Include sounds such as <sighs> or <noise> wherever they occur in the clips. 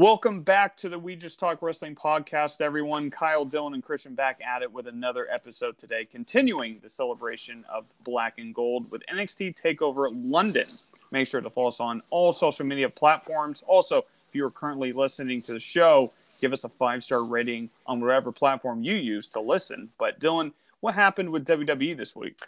Welcome back to the We Just Talk Wrestling podcast, everyone. Kyle, Dylan, and Christian back at it with another episode today, continuing the celebration of Black and Gold with NXT TakeOver London. Make sure to follow us on all social media platforms. Also, if you are currently listening to the show, give us a five star rating on whatever platform you use to listen. But, Dylan, what happened with WWE this week?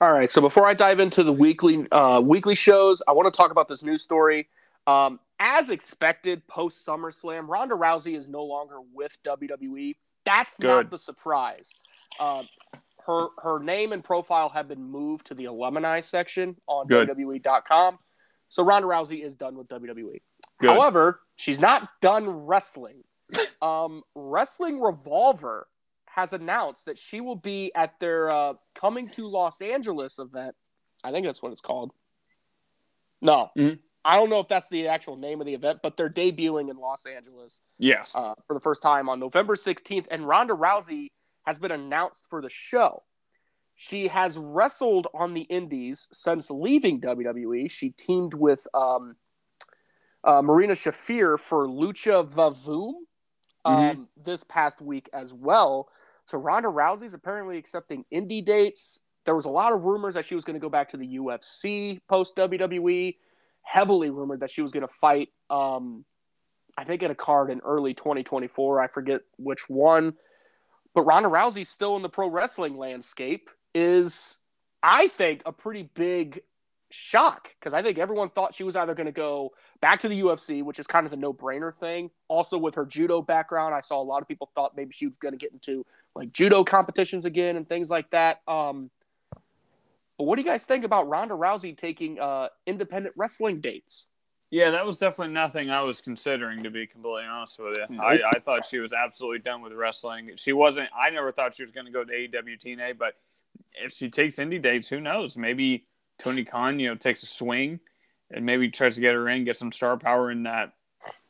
All right, so before I dive into the weekly uh, weekly shows, I want to talk about this news story. Um, as expected, post SummerSlam, Ronda Rousey is no longer with WWE. That's Good. not the surprise. Uh, her her name and profile have been moved to the alumni section on Good. WWE.com. So Ronda Rousey is done with WWE. Good. However, she's not done wrestling. um, Wrestling Revolver has announced that she will be at their uh, Coming to Los Angeles event. I think that's what it's called. No, Mhm. I don't know if that's the actual name of the event, but they're debuting in Los Angeles Yes. uh, for the first time on November 16th, and Ronda Rousey has been announced for the show. She has wrestled on the Indies since leaving WWE. She teamed with um, uh, Marina Shafir for Lucha Vavoom um, this past week as well. So Ronda Rousey's apparently accepting indie dates. There was a lot of rumors that she was going to go back to the UFC post WWE. Heavily rumored that she was going to fight. Um, I think at a card in early 2024. I forget which one. But Ronda Rousey still in the pro wrestling landscape is, I think, a pretty big shock because I think everyone thought she was either going to go back to the UFC, which is kind of the no brainer thing. Also, with her judo background, I saw a lot of people thought maybe she was going to get into like judo competitions again and things like that. Um, but what do you guys think about Ronda Rousey taking uh, independent wrestling dates? Yeah, that was definitely nothing I was considering, to be completely honest with you. I, I thought she was absolutely done with wrestling. She wasn't, I never thought she was going to go to AEW TNA, but if she takes indie dates, who knows? Maybe Tony Khan, you know, takes a swing and maybe tries to get her in, get some star power in that,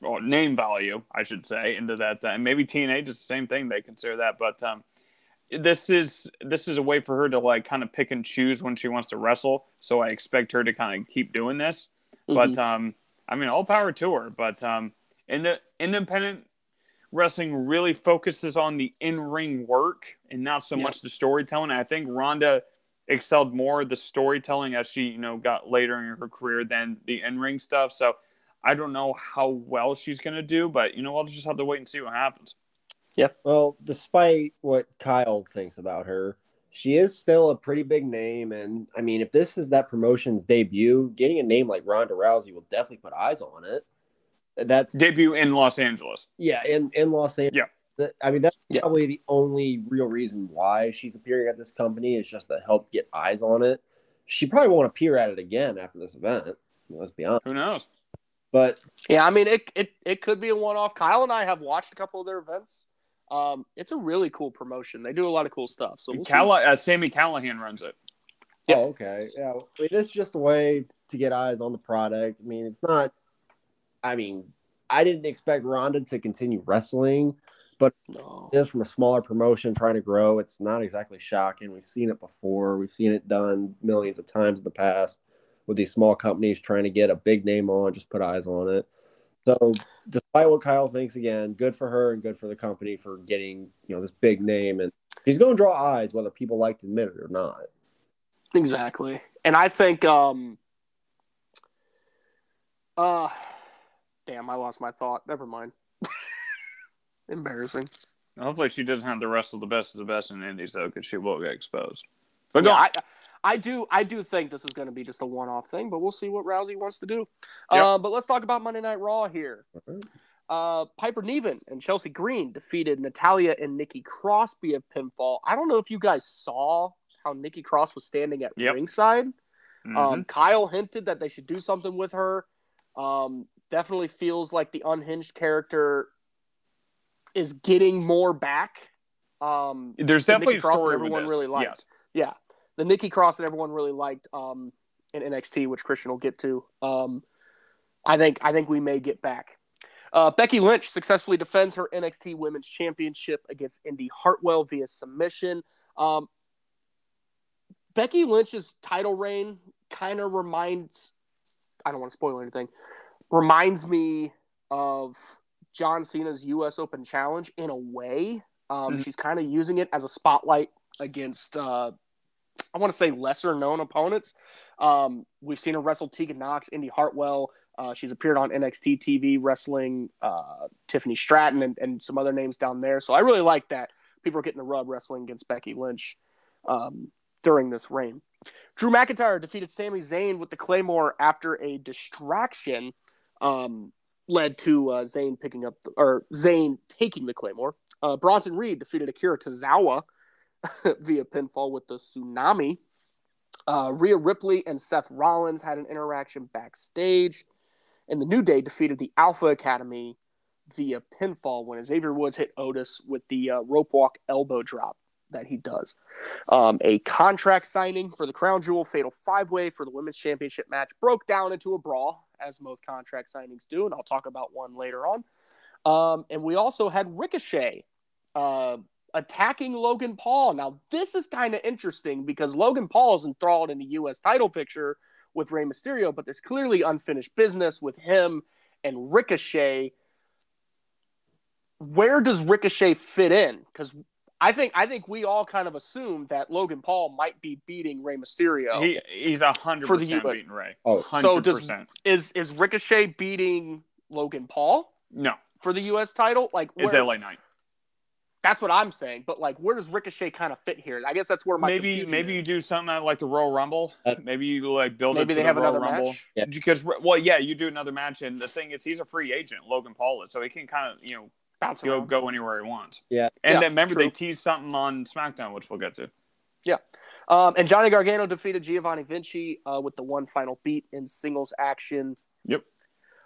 or name value, I should say, into that. And maybe TNA does the same thing. They consider that. But um, this is this is a way for her to like kind of pick and choose when she wants to wrestle. So I expect her to kind of keep doing this. But um, I mean, all power to her. But um, in the independent wrestling really focuses on the in-ring work and not so much the storytelling. I think Ronda excelled more the storytelling as she, you know, got later in her career than the in-ring stuff. So I don't know how well she's going to do, but you know, I'll just have to wait and see what happens. Well, despite what Kyle thinks about her, she is still a pretty big name. And I mean, if this is that promotion's debut, getting a name like Ronda Rousey will definitely put eyes on it. That's Debut in Los Angeles. yeah, in in Los Angeles. Yeah. I mean, that's Yeah. probably the only real reason why she's appearing at this company is just to help get eyes on it. She probably won't appear at it again after this event. Let's be honest. Who knows? But Yeah, I mean it it, it could be a one off. Kyle and I have watched a couple of their events. Um, it's a really cool promotion. They do a lot of cool stuff. So we'll. Calla- uh, Sami Callihan runs it. Yes. oh, okay, yeah. I mean, it's just a way to get eyes on the product. I mean, it's not. I mean, I didn't expect Ronda to continue wrestling, No. just from a smaller promotion trying to grow. It's not exactly shocking. We've seen it before. We've seen it done millions of times in the past with these small companies trying to get a big name on, just put eyes on it. So, despite what Kyle thinks, again, good for her and good for the company for getting you know this big name, and she's going to draw eyes whether people like to admit it or not. Exactly. And I think um uh damn, I lost my thought. Never mind. <laughs> Embarrassing. Hopefully, she doesn't have to wrestle the best of the best in the Indies though, because she will get exposed. But go Yeah, on. I, I do I do think this is going to be just a one-off thing, but we'll see what Rousey wants to do. Yep. Uh, but let's talk about Monday Night Raw here. Uh, Piper Niven and Chelsea Green defeated Natalya and Nikki Cross via pinfall. I don't know if you guys saw how Nikki Cross was standing at Yep. ringside. Mhm. Um, Kyle hinted that they should do something with her. Um, definitely feels like the unhinged character is getting more back. Um, There's definitely a story everyone really liked. Yes. yeah, the Nikki Cross that everyone really liked um, in NXT, which Christian will get to. Um, I think I think we may get back. Uh, Becky Lynch successfully defends her NXT Women's Championship against Indi Hartwell via submission. Um, Becky Lynch's title reign kind of reminds I don't want to spoil anything. Reminds me of John Cena's U.S. Open Challenge in a way. Um, Mhm. She's kind of using it as a spotlight against, uh, I want to say, lesser known opponents. Um, we've seen her wrestle Tegan Nox, Indi Hartwell. Uh, she's appeared on NXT TV wrestling uh, Tiffany Stratton and, and some other names down there. So I really like that. People are getting the rub wrestling against Becky Lynch um, during this reign. Drew McIntyre defeated Sami Zayn with the Claymore after a distraction um, led to uh, Zayn picking up the, or Zayn taking the Claymore. Uh, Bronson Reed defeated Akira Tozawa <laughs> via pinfall with the Tsunami. Uh, Rhea Ripley and Seth Rollins had an interaction backstage, and the New Day defeated the Alpha Academy via pinfall when Xavier Woods hit Otis with the uh, rope walk elbow drop that he does. Um, a contract signing for the Crown Jewel Fatal Five Way for the Women's Championship match broke down into a brawl, as most contract signings do, and I'll talk about one later on. Um, and we also had Ricochet uh, attacking Logan Paul. Now, this is kind of interesting because Logan Paul is enthralled in the U.S. title picture with Rey Mysterio, but there's clearly unfinished business with him and Ricochet. Where does Ricochet fit in? Because I think I think we all kind of assume that Logan Paul might be beating Rey Mysterio. He he's a hundred percent beating Ray. Oh, So does- percent. is is Ricochet beating Logan Paul No, for the U.S. title? Like it's where- LA Knight. That's what I'm saying. But like, where does Ricochet kind of fit here? I guess that's where my Maybe confusion maybe you do something like the Royal Rumble. That's- maybe you like build maybe it to they the have Royal another Rumble. match. Yeah. Because well, yeah, you do another match, and the thing is, he's a free agent, Logan Paul is, so he can kind of you know Bounce go around. go anywhere he wants. Yeah. And Yeah, then remember true. they teased something on SmackDown, which we'll get to. Yeah, um, and Johnny Gargano defeated Giovanni Vinci uh, with the one final beat in singles action. Yep.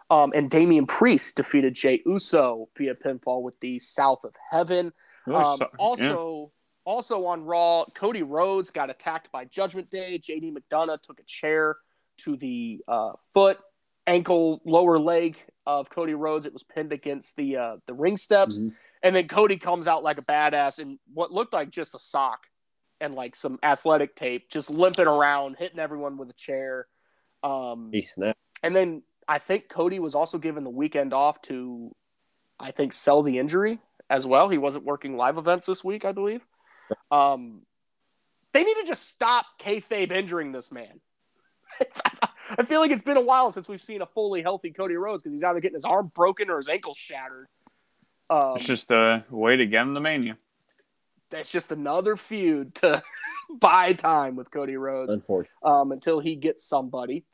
Um, and Damian Priest defeated Jey Uso via pinfall with the South of Heaven. Um, su- yeah. also, also on Raw, Cody Rhodes got attacked by Judgment Day. JD McDonagh took a chair to the uh, foot, ankle, lower leg of Cody Rhodes. It was pinned against the uh, the ring steps, Mhm. and then Cody comes out like a badass in what looked like just a sock and like some athletic tape, just limping around, hitting everyone with a chair. Um, he snapped. and then I think Cody was also given the weekend off to, I think, sell the injury as well. He wasn't working live events this week, I believe. Um, they need to just stop kayfabe injuring this man. <laughs> I feel like it's been a while since we've seen a fully healthy Cody Rhodes because he's either getting his arm broken or his ankle shattered. Um, it's just a way to get him the mania. that's just another feud to <laughs> buy time with Cody Rhodes Unfortunately, um, until he gets somebody.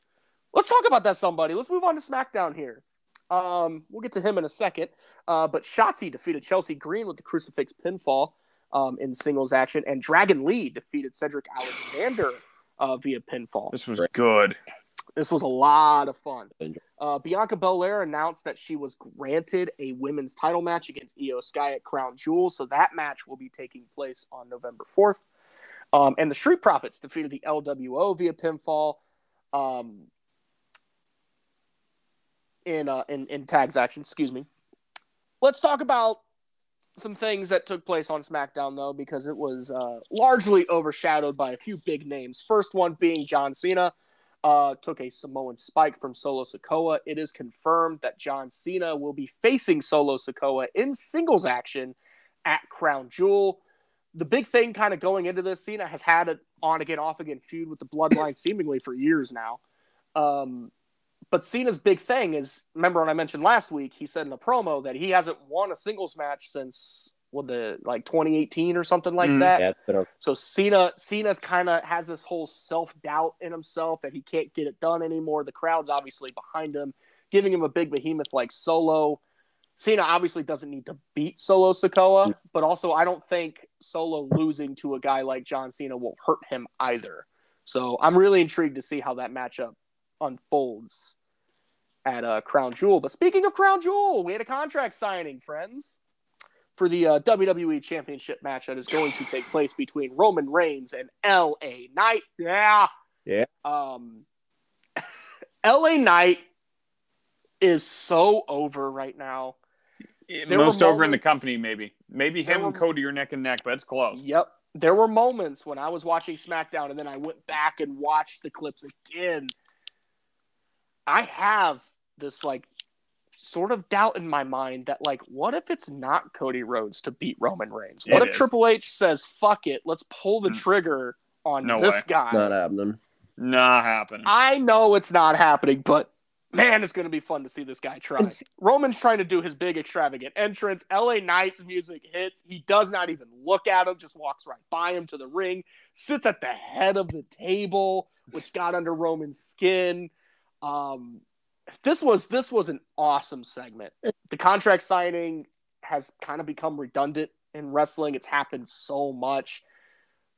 Let's talk about that somebody. Let's move on to SmackDown here. Um, we'll get to him in a second. Uh, but Shotzi defeated Chelsea Green with the crucifix pinfall um, in singles action, and Dragon Lee defeated Cedric Alexander uh, via pinfall. This was good. This was a lot of fun. Uh, Bianca Belair announced that she was granted a women's title match against Iyo Sky at Crown Jewel, so that match will be taking place on November 4th. Um, and the Street Profits defeated the LWO via pinfall um, in, uh, in, in tags action. Excuse me. Let's talk about some things that took place on SmackDown, though, because it was uh, largely overshadowed by a few big names. First one being John Cena uh, took a Samoan spike from Solo Sikoa. It is confirmed that John Cena will be facing Solo Sikoa in singles action at Crown Jewel. The big thing kind of going into this, Cena has had an on again, off again feud with the Bloodline seemingly for years now. Um, but Cena's big thing is remember when I mentioned last week, he said in a promo that he hasn't won a singles match since what the like 2018 or something like Mm. that. yeah, it's been a- So Cena Cena's kind of has this whole self doubt in himself that he can't get it done anymore. The crowd's obviously behind him, giving him a big behemoth like Solo. Cena obviously doesn't need to beat Solo Sikoa, but also I don't think Solo losing to a guy like John Cena will hurt him either. So I'm really intrigued to see how that matchup unfolds at uh, Crown Jewel. But speaking of Crown Jewel, we had a contract signing, friends for the uh, WWE Championship match that is going to take place between Roman Reigns and LA Knight. Yeah. Yeah. Um, <laughs> LA Knight is so over right now. There Most were over in the company, maybe. Maybe There him and Cody are neck and neck, but it's close. Yep. There were moments when I was watching SmackDown and then I went back and watched the clips again. I have this like sort of doubt in my mind that like, what if it's not Cody Rhodes to beat Roman Reigns? What It if is. Triple H says, "Fuck it, let's pull the Mm. trigger on No this way. guy"? Not happening. Not happening. I know it's not happening, but man, it's going to be fun to see this guy try. It's- Roman's trying to do his big extravagant entrance. LA Knight's music hits. He does not even look at him, just walks right by him to the ring, sits at the head of the table, which got under Roman's skin. Um, this was this was an awesome segment. The contract signing has kind of become redundant in wrestling. It's happened so much.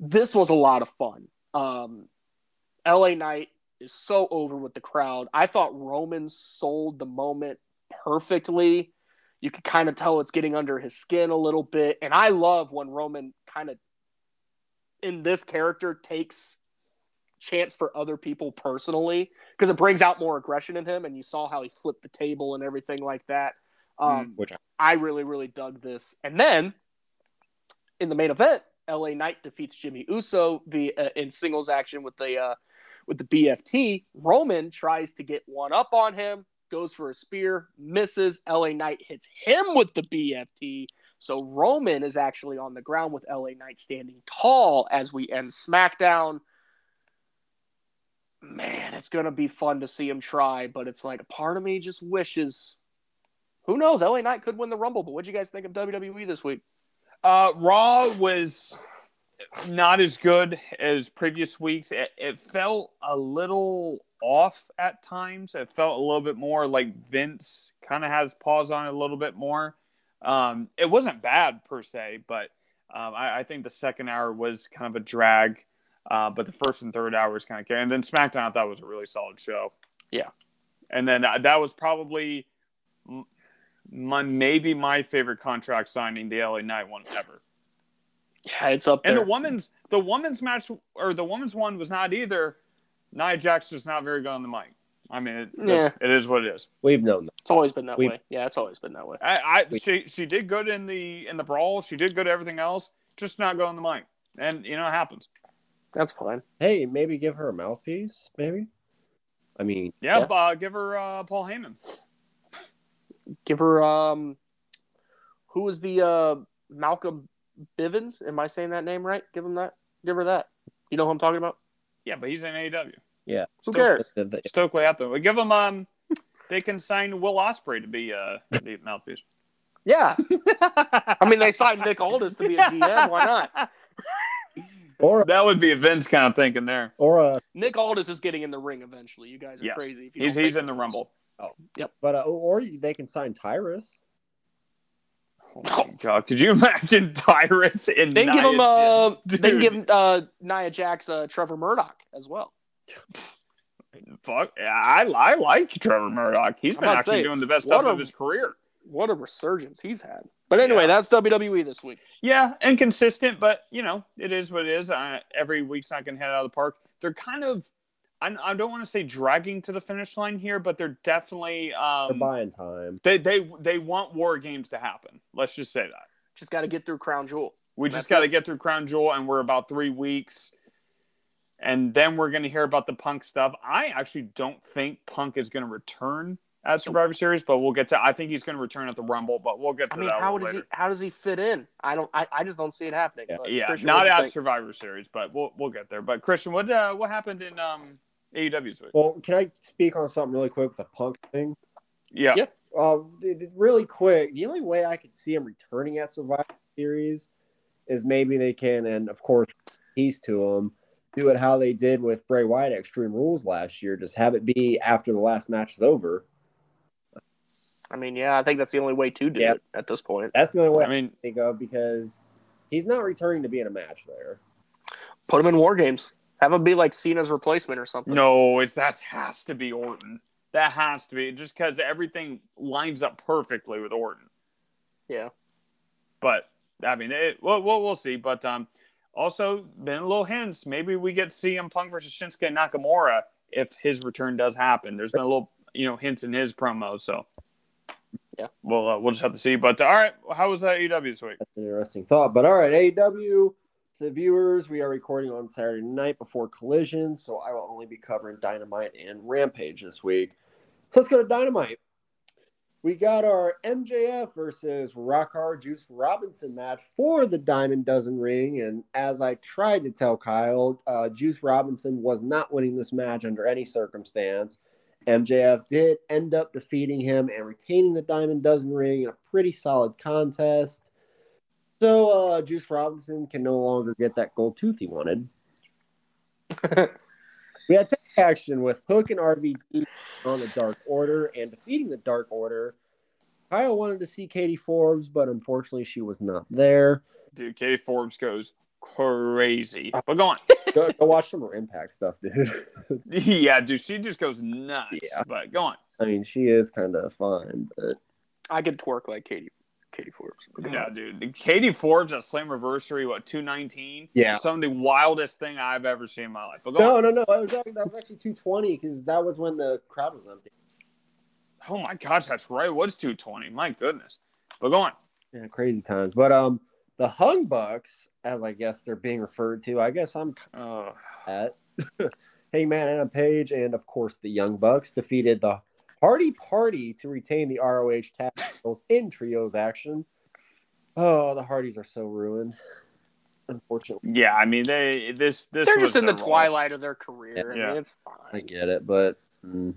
This was a lot of fun. Um, LA Knight is so over with the crowd. I thought Roman sold the moment perfectly. You could kind of tell it's getting under his skin a little bit. And I love when Roman kind of in this character takes chance for other people personally because it brings out more aggression in him and you saw how he flipped the table and everything like that. Um, Which I really, really dug this. And then in the main event, LA Knight defeats Jimmy Uso via, uh, in singles action with the uh, with the BFT. Roman tries to get one up on him, goes for a spear, misses. LA Knight hits him with the BFT. So Roman is actually on the ground with LA Knight standing tall as we end SmackDown. Man, it's gonna be fun to see him try, but it's like a part of me just wishes. Who knows? LA Knight could win the Rumble, but what'd you guys think of WWE this week? Uh, Raw was not as good as previous weeks. It, it felt a little off at times. It felt a little bit more like Vince kind of has paws on it a little bit more. Um, it wasn't bad per se, but um, I, I think the second hour was kind of a drag. Uh, but the first and third hours kind of carry. And then SmackDown, I thought was a really solid show. Yeah. And then uh, that was probably my maybe my favorite contract signing, the LA Knight one ever. Yeah, it's up there. And the women's the women's match or the women's one was not either. Nia Jax just not very good on the mic. I mean, it, Yeah. it is what it is. we've known that. It's always been that We- way. Yeah, it's always been that way. I, I she she did good in the in the brawl. She did good everything else. Just not good on the mic. And you know it happens. That's fine. Hey, maybe give her a mouthpiece. Maybe. I mean, Yeah, Yeah. Uh, give her uh, Paul Heyman. Give her um who was the uh Malcolm Bivens? Am I saying that name right? Give him that. Give her that. You know who I'm talking about? Yeah, but he's in AEW. yeah. Who Still- cares? The- the- Stokely out there. We give him um. They can sign Will Ospreay to be uh the mouthpiece. Yeah. <laughs> I mean they signed Nick Aldis to be a GM. Why not? <laughs> Or that would be a Vince kind of thinking there. or uh, Nick Aldis is getting in the ring eventually. You guys are Yes. crazy. If you He's he's in the Rumble. Oh, yep. but uh, or they can sign Tyrus. Oh my god! Could you imagine Tyrus in? They can give him Nia uh they give him uh Nia Jax uh Trevor Murdoch as well. Fuck, I, I like Trevor Murdoch. He's I'm been actually say, doing the best what stuff a- of his career. What a resurgence he's had. But anyway, Yeah. that's WWE this week. Yeah, inconsistent, but you know it is what it is. Uh, every week's not going to hit out of the park. They're kind of, I, I don't want to say dragging to the finish line here, but they're definitely They're um, buying time. they they they want war games to happen. Let's just say that. Just got to get through Crown Jewel. We just got to get through Crown Jewel, and we're about three weeks, and then we're going to hear about the Punk stuff. I actually don't think Punk is going to return at Survivor Series, but we'll get to. I think he's going to return at the Rumble, but we'll get to that. I mean, that. how little does he how does he fit in? I don't I, I just don't see it happening. Yeah. But Yeah, Christian, not at think? Survivor Series, but we'll we'll get there. But Christian, what uh, what happened in um AEW week? Well, can I speak on something really quick with the Punk thing? Yeah, Yeah. Uh, th- th- really quick, the only way I could see him returning at Survivor Series is maybe they can, and of course, he's to him, do it how they did with Bray Wyatt Extreme Rules last year. Just have it be after the last match is over. I mean, yeah, I think that's the only way to do Yeah. it at this point. That's the only way I mean, I think of because he's not returning to be in a match there. Put him in War Games. Have him be like Cena's replacement or something. no, it's that has to be Orton. That has to be just because everything lines up perfectly with Orton. Yeah. But I mean, it, we'll, we'll we'll see. But um, also been a little hints. Maybe we get CM Punk versus Shinsuke Nakamura if his return does happen. There's been a little you know hints in his promo, so Yeah. we'll uh, we'll just have to see. But all right, how was that AEW this week? That's an interesting thought. But all right, AEW to the viewers, we are recording on Saturday night before Collision, so I will only be covering Dynamite and Rampage this week. So let's go to Dynamite. we got our MJF versus Rock Hard Juice Robinson match for the Diamond Dozen ring. And as I tried to tell Kyle, uh, Juice Robinson was not winning this match under any circumstance. MJF did end up defeating him and retaining the Diamond Dozen ring in a pretty solid contest. So uh, Juice Robinson can no longer get that gold tooth he wanted. <laughs> we had action with Hook and RVD on the Dark Order and defeating the Dark Order. Kyle wanted to see Katie Forbes, but unfortunately she was not there. Dude, Katie Forbes goes crazy. But go on. <laughs> go, go watch some more Impact stuff, dude. <laughs> yeah, dude, she just goes nuts. Yeah. But go on. I mean, she is kind of fun, but I could twerk like Katie Katie Forbes. Yeah, ahead. dude. Katie Forbes at Slam Slammiversary, what, 219? Yeah. Some of the wildest thing I've ever seen in my life. But go no, on. no, no. That was, actually, that was actually 220 because that was when the crowd was empty. Oh my gosh, that's right. It was 220. My goodness. But go on. Yeah, crazy times. But um, the Hung Bucks, as I guess they're being referred to, I guess I'm Uh, at <laughs> Hangman and Page, and of course the Young Bucks defeated the Hardy Party to retain the ROH tag titles <laughs> in trios action. Oh, the Hardys are so ruined, unfortunately. yeah, I mean, they this this They're was just in the role. twilight of their career. I Yeah. mean, it's fine. I get it, but mm.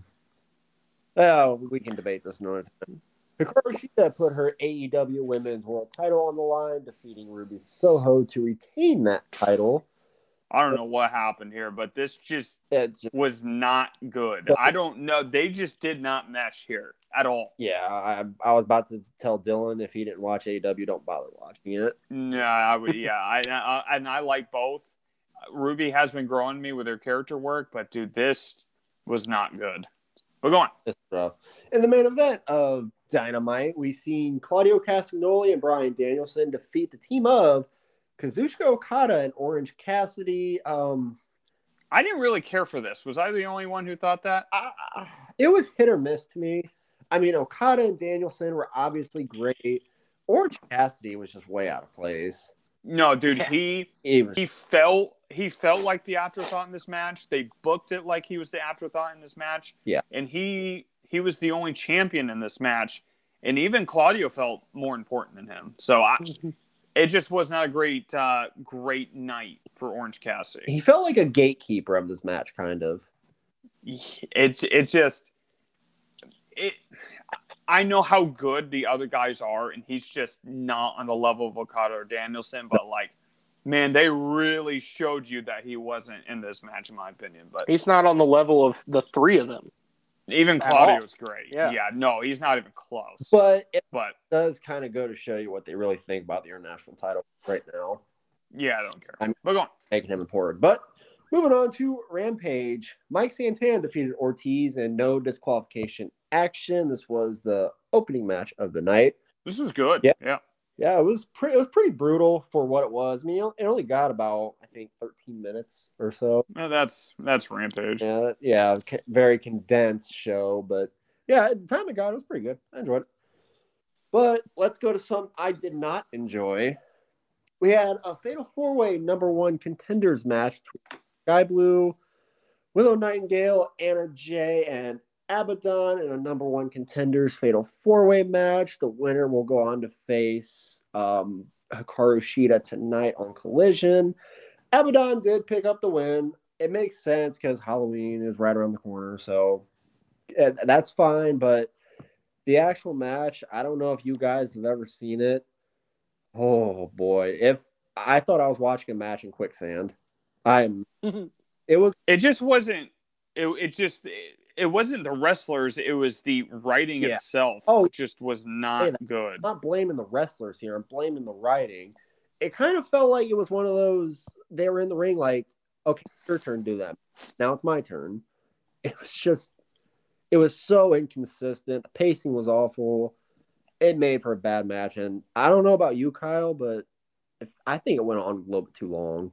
oh, we can debate this another time. Hikaru Shida put her AEW Women's World Title on the line, defeating Ruby Soho to retain that title. I don't know what happened here, but this just just- was not good. I don't know. They just did not mesh here at all. yeah, I, I was about to tell Dylan if he didn't watch AEW, don't bother watching it. No, I would. Yeah, <laughs> I, I and I like both. Ruby has been growing me with her character work, but dude, this was not good. But go on. It's rough. In the main event of Dynamite, we've seen Claudio Castagnoli and Bryan Danielson defeat the team of Kazuchika Okada and Orange Cassidy. Um, I didn't really care for this. Was I the only one who thought that? I, it was hit or miss to me. I mean, Okada and Danielson were obviously great. Orange Cassidy was just way out of place. No, dude. He <laughs> He was he felt he felt like the afterthought in this match. They booked it like he was the afterthought in this match. Yeah. and he he was the only champion in this match, and even Claudio felt more important than him. So I, it just was not a great uh, great night for Orange Cassidy. he felt like a gatekeeper of this match, kind of. It's it just it. I know how good the other guys are, and he's just not on the level of Okada or Danielson. But like, man, they really showed you that he wasn't in this match, in my opinion. But He's not on the level of the three of them. Even At Claudio's great. Yeah. yeah, no, he's not even close. But it But does kind of go to show you what they really think about the international title right now. yeah, I don't care. I'm- but go on. making him important. But moving on to Rampage, Mike Santana defeated Ortiz in no disqualification action. This was the opening match of the night. This was good. Yeah. yeah. Yeah, it was pretty. It was pretty brutal for what it was. I mean, it only got about I think 13 minutes or so. No, that's that's Rampage. Yeah, yeah, very condensed show, but yeah, time it got, it was pretty good. I enjoyed it. But let's go to some I did not enjoy. We had a fatal four way number one contenders match Skye Blue, Willow Nightingale, Anna Jay, and Abaddon in a number one contenders fatal four way match. The winner will go on to face um, Hikaru Shida tonight on Collision. Abaddon did pick up the win. It makes sense because Halloween is right around the corner, so that's fine. But the actual match, I don't know if you guys have ever seen it. Oh boy, if I thought I was watching a match in quicksand, I'm. <laughs> It was It just wasn't. It, it just it, it wasn't the wrestlers. It was the writing Yeah. itself. Oh. just was Say not that. good. I'm not blaming the wrestlers here. I'm blaming the writing. It kind of felt like it was one of those. They were in the ring, like, okay, it's your turn, to do that. Now it's my turn. It was just, it was so inconsistent. The pacing was awful. It made for a bad match, and I don't know about you, Kyle, but if, I think it went on a little bit too long.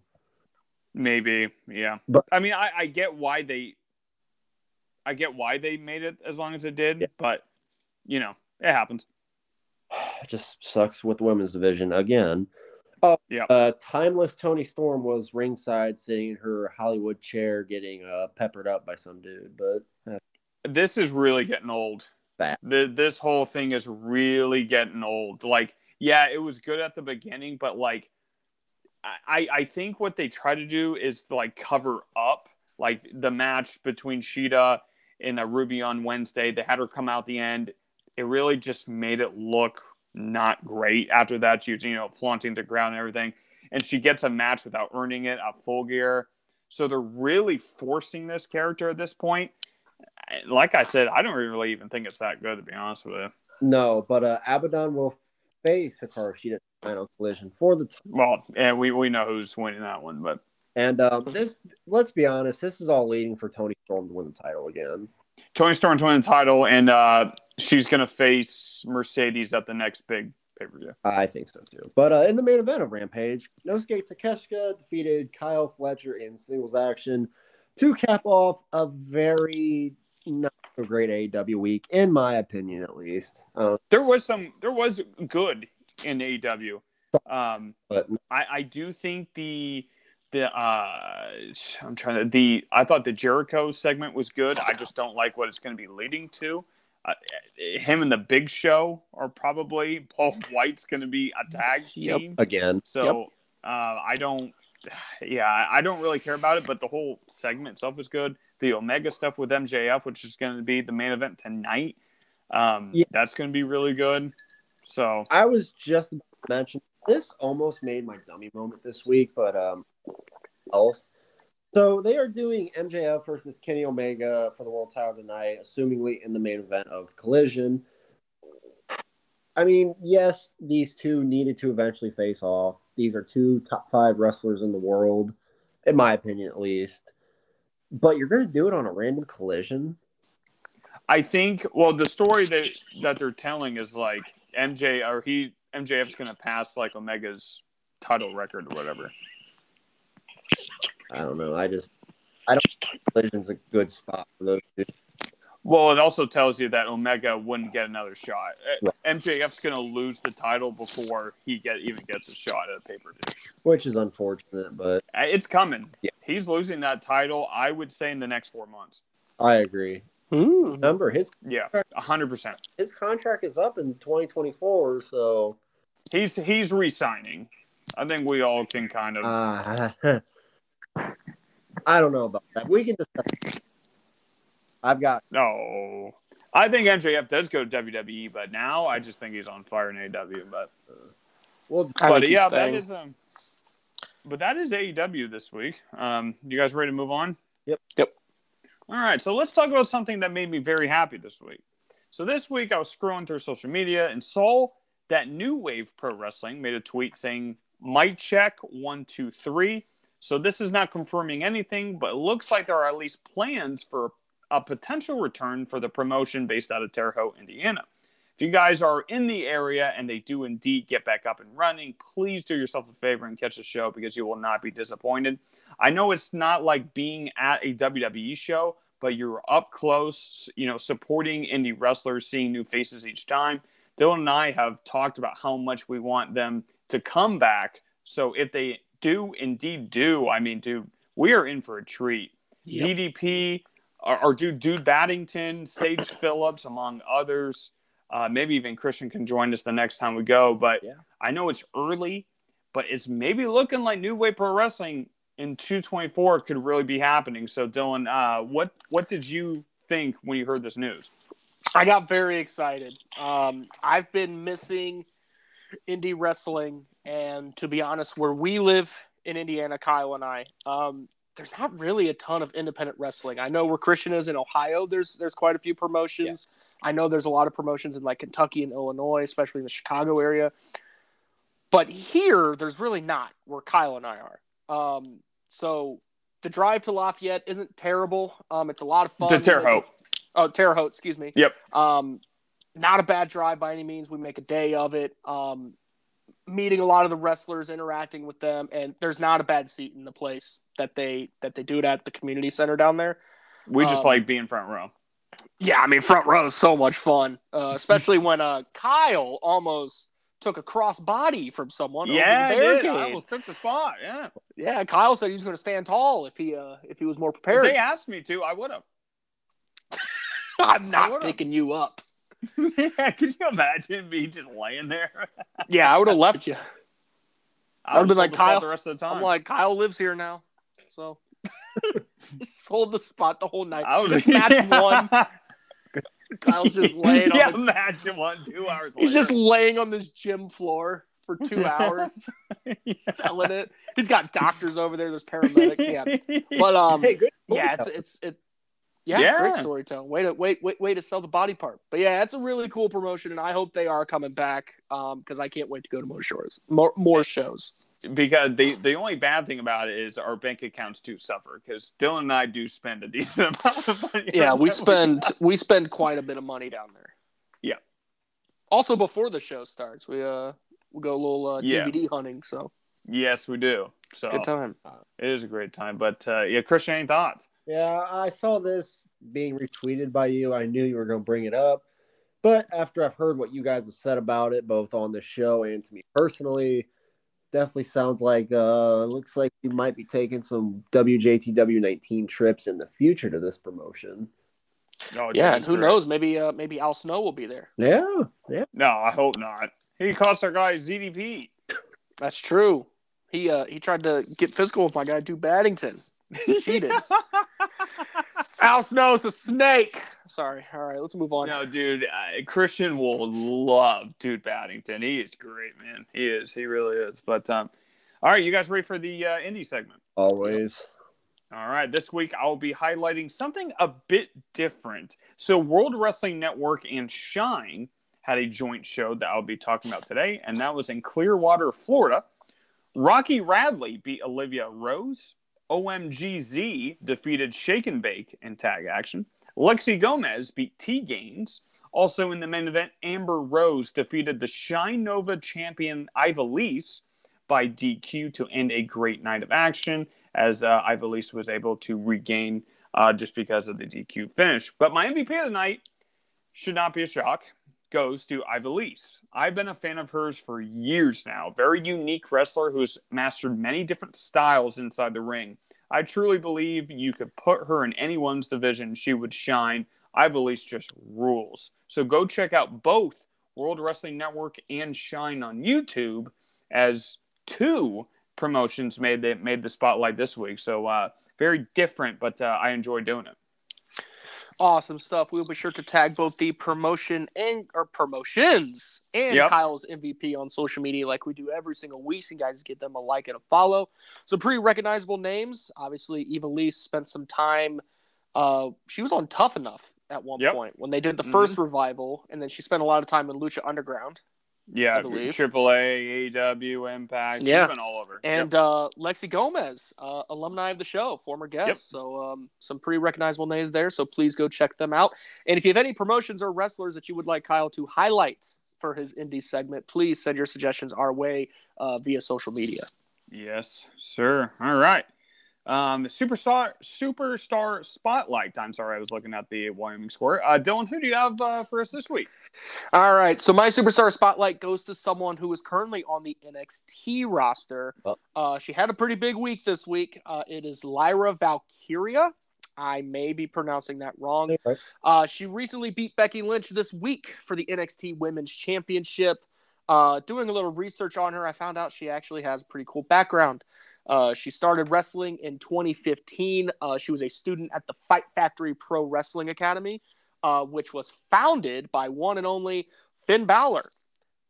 Maybe, yeah. But- I mean, I, I get why they, I get why they made it as long as it did, Yeah. but you know, it happens. <sighs> It just sucks with the women's division again. Oh, Yeah. Uh, timeless Toni Storm was ringside, sitting in her Hollywood chair, getting uh, peppered up by some dude. But This is really getting old. bad. The, this whole thing is really getting old. Like, yeah, it was good at the beginning, but like, I I think what they try to do is like cover up like the match between Shida and uh, Ruby on Wednesday. They had her come out the end. It really just made it look not great. After that, she was you know flaunting the ground and everything, and she gets a match without earning it at Full Gear. So they're really forcing this character at this point. Like I said, I don't really even think it's that good to be honest with you. No, but uh, Abaddon will face Hikaru Shida final collision for the title. Well, and we, we know who's winning that one, but And um, this, let's be honest, this is all leading for Toni Storm to win the title again. Toni Storm's winning the title, and uh, she's gonna face Mercedes at the next big pay per view. I think so too. But uh, in the main event of Rampage, Nosuke Takeshita defeated Kyle Fletcher in singles action to cap off a very not so great AEW week, in my opinion, at least. Um, There was some, there was good in AEW. Um, but I, I do think the the uh I'm trying to the I thought the Jericho segment was good. I just don't like what it's going to be leading to. Uh, him and the Big Show are probably Paul White's going to be a tag Yep. team. again, So uh, I don't, yeah, I don't really care about it. But the whole segment itself was good. The Omega stuff with MJF, which is going to be the main event tonight, um, Yeah. that's going to be really good. So I was just about to mention this almost made my dummy moment this week, but um, else. So they are doing MJF versus Kenny Omega for the world title tonight, assumingly in the main event of Collision. I mean, yes, these two needed to eventually face off. These are two top five wrestlers in the world, in my opinion, at least. But you're going to do it on a random collision. I think, well, the story that that they're telling is like MJ or he MJF's going to pass like Omega's title record or whatever. I don't know. I just, I don't think collision's a good spot for those two. Well, it also tells you that Omega wouldn't get another shot. Uh, Right. MJF's going to lose the title before he get even gets a shot at a pay per view. which is unfortunate, but Uh, It's coming. Yeah. He's losing that title, I would say, in the next four months. I agree. Hmm. Remember, his Yeah, hundred percent. his contract is up in 2024, so He's he's re-signing. I think we all can kind of. uh, <laughs> I don't know about that. We can discuss. I've got no, I think MJF does go to WWE, but now I just think he's on fire in AEW. But well, I but yeah, that staying. is um. But that is AEW this week. Um, you guys ready to move on? Yep. Yep. All right, so let's talk about something that made me very happy this week. So this week I was scrolling through social media and saw that New Wave Pro Wrestling made a tweet saying "might check one, two, three. So this is not confirming anything, but it looks like there are at least plans for a potential return for the promotion based out of Terre Haute, Indiana. If you guys are in the area and they do indeed get back up and running, please do yourself a favor and catch the show because you will not be disappointed. I know it's not like being at a WWE show, but you're up close, you know, supporting indie wrestlers, seeing new faces each time. Dylan and I have talked about how much we want them to come back. So if they do indeed do, I mean, dude, we are in for a treat. Yep. DDP, or, or dude, dude Baddington, Sage Phillips, among others. Uh, maybe even Christian can join us the next time we go. But Yeah. I know it's early, but it's maybe looking like New Wave Pro Wrestling in 224 could really be happening. So, Dylan, uh, what what did you think when you heard this news? I got very excited. Um, I've been missing indie wrestling, and to be honest, where we live in Indiana, Kyle and I, um, there's not really a ton of independent wrestling. I know where Christian is in Ohio. There's there's quite a few promotions. I know there's a lot of promotions in like Kentucky and Illinois, especially in the Chicago area. But here, there's really not where Kyle and I are. Um, so the drive to Lafayette isn't terrible. Um, it's a lot of fun. To Terre Haute. Oh, Terre Haute, excuse me. Yep. Um, not a bad drive by any means. We make a day of it. Um, meeting a lot of the wrestlers, interacting with them, and there's not a bad seat in the place that they that they do it at the community center down there. We just Um, like being front row. Yeah, I mean front row is so much fun, uh, <laughs> especially when uh, Kyle almost took a cross body from someone. Yeah, over the. I almost took the spot. Yeah. Yeah, Kyle said he was going to stand tall if he uh, if he was more If prepared. they asked me to, I would have. <laughs> I'm not would've. picking you up. <laughs> yeah, could you imagine me just laying there? <laughs> Yeah, I would have left you. I I'd would been like, Kyle, the rest of the time. I'm like, Kyle lives here now, so sold the spot the whole night. I would Just match one. Kyle's just laying on yeah, the imagine one two hours. He's later. just laying on this gym floor for two hours selling it. He's got doctors over there. There's paramedics. Yeah, but um, hey, good. yeah, it's it's it. Yeah, Yeah. great storytelling. Way to wait, wait, way to sell the body part. But yeah, that's a really cool promotion, and I hope they are coming back. Um, because I can't wait to go to more shows, more more shows. because the the only bad thing about it is our bank accounts do suffer because Dylan and I do spend a decent <laughs> amount of money. Yeah, we spend we spend quite a bit of money down there. Yeah. Also, before the show starts, we uh we go a little uh, Yeah. DVD hunting. So Yes, we do. So good time. it is a great time. But uh, yeah, Christian, any thoughts? Yeah, I saw this being retweeted by you. I knew you were going to bring it up. But after I've heard what you guys have said about it, both on the show and to me personally, definitely sounds like uh looks like you might be taking some WJTW 19 trips in the future to this promotion. Oh, Yeah, and who Christ. knows? Maybe uh maybe Al Snow will be there. Yeah, yeah. No, I hope not. He cost our guy ZDP. That's true. He uh he tried to get physical with my guy Duke Baddington. Cheated. <laughs> Al Snow's a snake. Sorry. All right, let's move on. No, dude, uh, Christian will love Dude Baddington. He is great, man. He is. He really is. But um, all right, you guys ready for the uh, indie segment? Always. All right, this week I'll be highlighting something a bit different. So, World Wrestling Network and Shine had a joint show that I'll be talking about today, and that was in Clearwater, Florida. Rocky Radley beat Olivia Rose. OMGZ defeated Shake and Bake in tag action. Lexi Gomez beat T Gaines. Also in the main event, Amber Rose defeated the Shine Nova champion Ivelisse by DQ to end a great night of action as uh, was able to regain uh, just because of the DQ finish. But my MVP of the night should not be a shock. Goes to Ivelisse. I've been a fan of hers for years now. Very unique wrestler who's mastered many different styles inside the ring. I truly believe you could put her in anyone's division, she would shine. Ivelisse just rules. So go check out both World Wrestling Network and Shine on YouTube as two promotions made the made the spotlight this week. So uh, very different, but uh, I enjoy doing it. Awesome stuff. We'll be sure to tag both the promotion and or promotions and Yep. Kyle's MVP on social media like we do every single week. So guys get them a like and a follow. Some pretty recognizable names. Obviously, Ivelisse spent some time. Uh, she was on Tough Enough at one Yep. point when they did the Mhm. first revival, and then she spent a lot of time in Lucha Underground. Yeah. AAA, AW, Impact, Yeah. been all over. And uh, Lexi Gomez, uh, alumni of the show, former guest. Yep. So um, some pretty recognizable names there. So please go check them out. And if you have any promotions or wrestlers that you would like Kyle to highlight for his indie segment, please send your suggestions our way uh, via social media. Yes, sir. All right. Um, superstar, superstar spotlight. I'm sorry, I was looking at the Wyoming score. Uh, Dylan, who do you have uh, for us this week? All right. So my superstar spotlight goes to someone who is currently on the NXT roster. Oh. Uh, she had a pretty big week this week. Uh, it is Lyra Valkyria. I may be pronouncing that wrong. Right. Uh, she recently beat Becky Lynch this week for the NXT Women's Championship. Uh, doing a little research on her, I found out she actually has a pretty cool background. Uh, she started wrestling in 2015. Uh, she was a student at the Fight Factory Pro Wrestling Academy, uh, which was founded by one and only Finn Balor.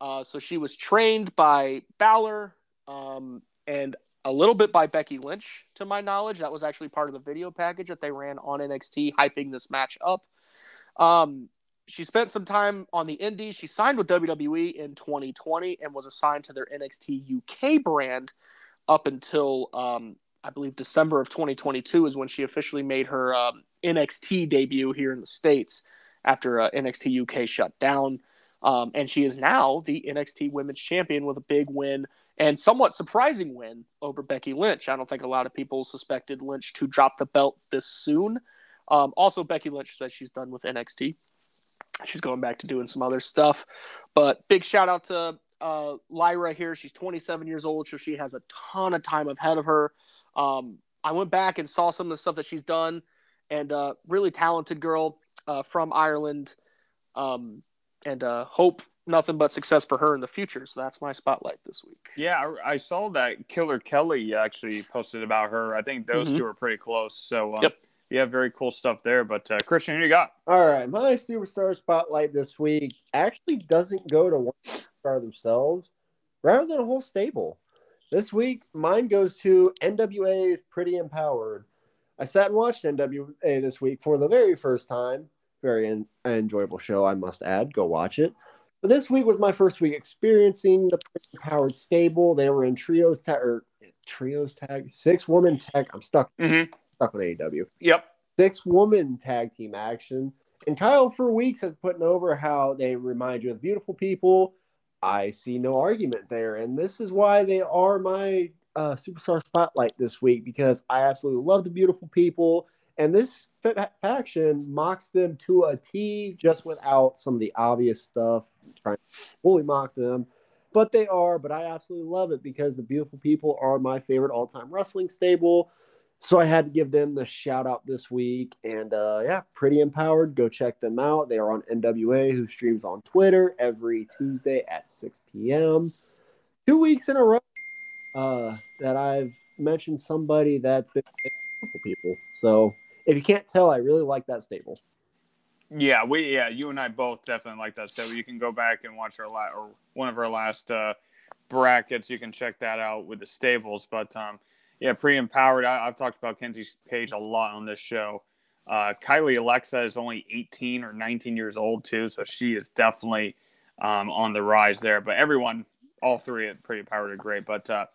Uh, so she was trained by Balor um, and a little bit by Becky Lynch, to my knowledge. That was actually part of the video package that they ran on NXT, hyping this match up. Um, she spent some time on the Indies. She signed with WWE in 2020 and was assigned to their NXT UK brand up until um, I believe December of 2022 is when she officially made her um, NXT debut here in the States after uh, NXT UK shut down. Um, and she is now the NXT Women's Champion with a big win and somewhat surprising win over Becky Lynch. I don't think a lot of people suspected Lynch to drop the belt this soon. Um, also, Becky Lynch says she's done with NXT. She's going back to doing some other stuff. But big shout out to uh, Lyra here. She's 27 years old, so she has a ton of time ahead of her. Um, I went back and saw some of the stuff that she's done, and uh, really talented girl uh, from Ireland. Um, and uh, hope nothing but success for her in the future. So that's my spotlight this week. Yeah, I, I saw that Killer Kelly actually posted about her. I think those Mhm. two are pretty close. So, um, Yep. Yeah, very cool stuff there. But uh, Christian, who you got? All right, my superstar spotlight this week actually doesn't go to one star themselves, rather than a whole stable. This week, mine goes to NWA's Pretty Empowered. I sat and watched NWA this week for the very first time. Very en- enjoyable show, I must add. Go watch it. But this week was my first week experiencing the Pretty Empowered stable. They were in trios tag or trios tag, six woman tag. I'm stuck Mm-hmm. Stuck with AEW Yep. six woman tag team action. And Kyle for weeks has put over how they remind you of beautiful people. I see no argument there. And this is why they are my uh, superstar spotlight this week because I absolutely love the beautiful people. And this fa- faction mocks them to a T just without some of the obvious stuff, trying to fully mock them. But they are, but I absolutely love it because the beautiful people are my favorite all time wrestling stable. So I had to give them the shout out this week. And uh, yeah, pretty empowered. Go check them out. They are on NWA, who streams on Twitter every Tuesday at 6 p.m. Two weeks in a row uh, that I've mentioned somebody that's been people. So if you can't tell, I really like that stable. Yeah, we yeah, you and I both definitely like that. So you can go back and watch our la- or one of our last uh, brackets. You can check that out with the stables. But um, yeah, pretty empowered. I, I've talked about Kenzie Paige a lot on this show. Uh, Kylie Alexa is only 18 or 19 years old too, so she is definitely um, on the rise there. But everyone, all three pretty empowered are great. But uh,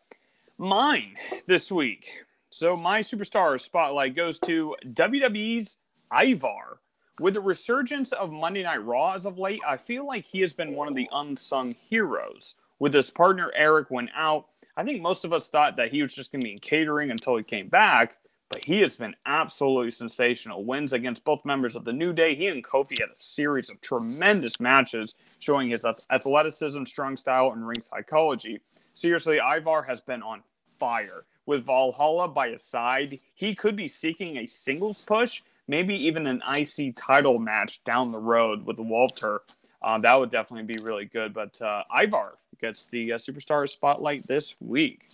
mine this week. So my superstar spotlight goes to WWE's Ivar. With the resurgence of Monday Night Raw as of late, I feel like he has been one of the unsung heroes. With his partner Erik went out, I think most of us thought that he was just going to be in catering until he came back, but he has been absolutely sensational. Wins against both members of the New Day. He and Kofi had a series of tremendous matches showing his athleticism, strong style, and ring psychology. Seriously, Ivar has been on fire. With Valhalla by his side, he could be seeking a singles push, maybe even an IC title match down the road with Walter. Uh, that would definitely be really good. But uh, Ivar gets the uh, superstar spotlight this week.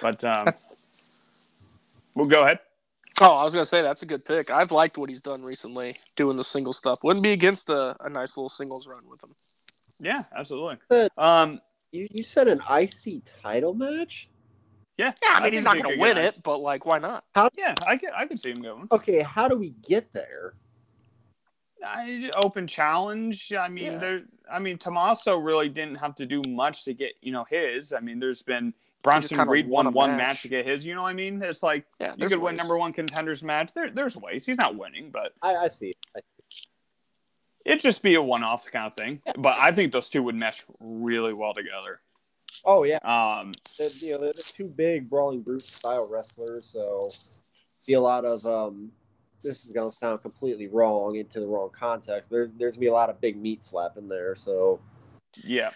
But um, <laughs> well, go ahead. Oh, I was gonna say that's a good pick. I've liked what he's done recently, doing the single stuff. Wouldn't be against a, a nice little singles run with him. Yeah, absolutely. Good. Um, You, you said an IC title match? yeah, Yeah, I mean he's not gonna win get it, but like, why not? How, Yeah, I could, I could see him going. Okay, how do we get there? I, open challenge. I mean, Yeah. there. I mean, Tommaso really didn't have to do much to get you know his. I mean, there's been Bronson Reed won won one match. match. to get his. You know what I mean? It's like Yeah, you there's could win number one contenders match. There, there's ways. He's not winning, but I, I see. I it'd just be a one-off kind of thing. But I think those two would mesh really well together. Oh yeah, Um, they're, you know, they're two big brawling brute style wrestlers, so be a lot of um. This is gonna sound completely wrong into the wrong context, but there's there's gonna be a lot of big meat slap in there. So yeah,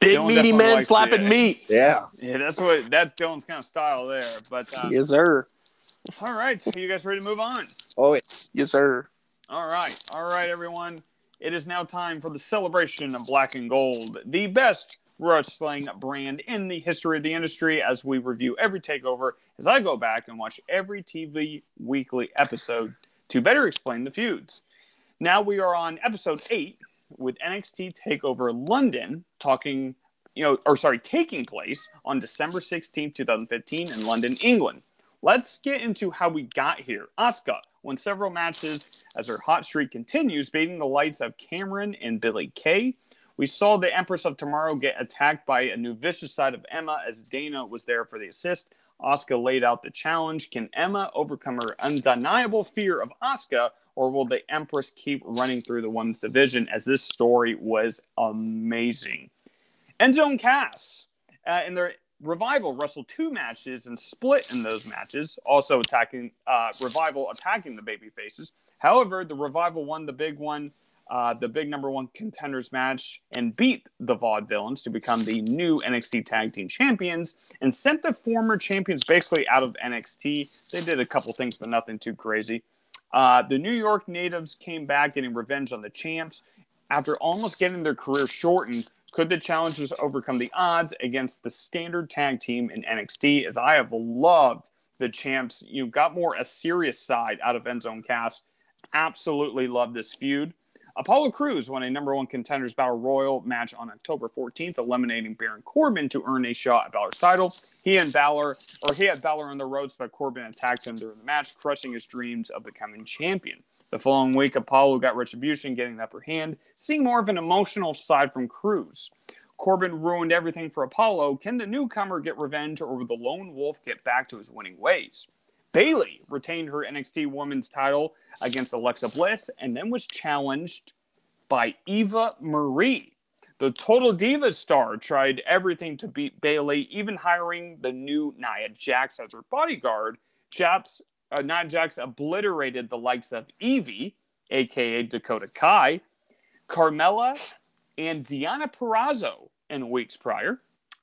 Big Dylan meaty definitely man slapping the- meat. yeah, yeah. That's what that's Dylan's kind of style there. But um, Yes, sir. all right, you guys ready to move on? oh yeah. Yes, sir. All right, all right, everyone. It is now time for the celebration of Black and Gold, the best wrestling brand in the history of the industry. As we review every takeover, as I go back and watch every TV weekly episode to better explain the feuds. Now we are on episode eight with NXT Takeover London, talking, you know, or sorry, taking place on December 16th, 2015, in London, England. Let's get into how we got here. Asuka won several matches as her hot streak continues, beating the lights of Cameron and Billie Kay. We saw the Empress of Tomorrow get attacked by a new vicious side of Emma as Dana was there for the assist. Asuka laid out the challenge. Can Emma overcome her undeniable fear of Asuka, or will the Empress keep running through the women's division? As this story was amazing. Enzo and Cass uh, in their revival wrestled two matches and split in those matches, also attacking uh, revival attacking the baby faces. However, the revival won the big one, uh, the big number one contenders match, and beat the Vaudevillains to become the new NXT Tag Team Champions, and sent the former champions basically out of NXT. They did a couple things, but nothing too crazy. Uh, the New York natives came back getting revenge on the champs After almost getting their career shortened, could the challengers overcome the odds against the standard tag team in NXT? As I have loved the champs, you got more a serious side out of Enzo and Cass. Absolutely love this feud. Apollo Crews won a number one contenders battle royal match on October 14th, eliminating Baron Corbin to earn a shot at Balor's title. He and Balor, or he had Balor on the ropes, but Corbin attacked him during the match, crushing his dreams of becoming champion. The following week, Apollo got retribution, getting the upper hand, seeing more of an emotional side from Crews. Corbin ruined everything for Apollo. Can the newcomer get revenge, or will the lone wolf get back to his winning ways? Bayley retained her NXT Women's title against Alexa Bliss and then was challenged by Eva Marie. The Total Divas star tried everything to beat Bayley, even hiring the new Nia Jax as her bodyguard. Jax, uh, Nia Jax obliterated the likes of Evie, aka Dakota Kai, Carmella, and Deonna Purrazzo in weeks prior.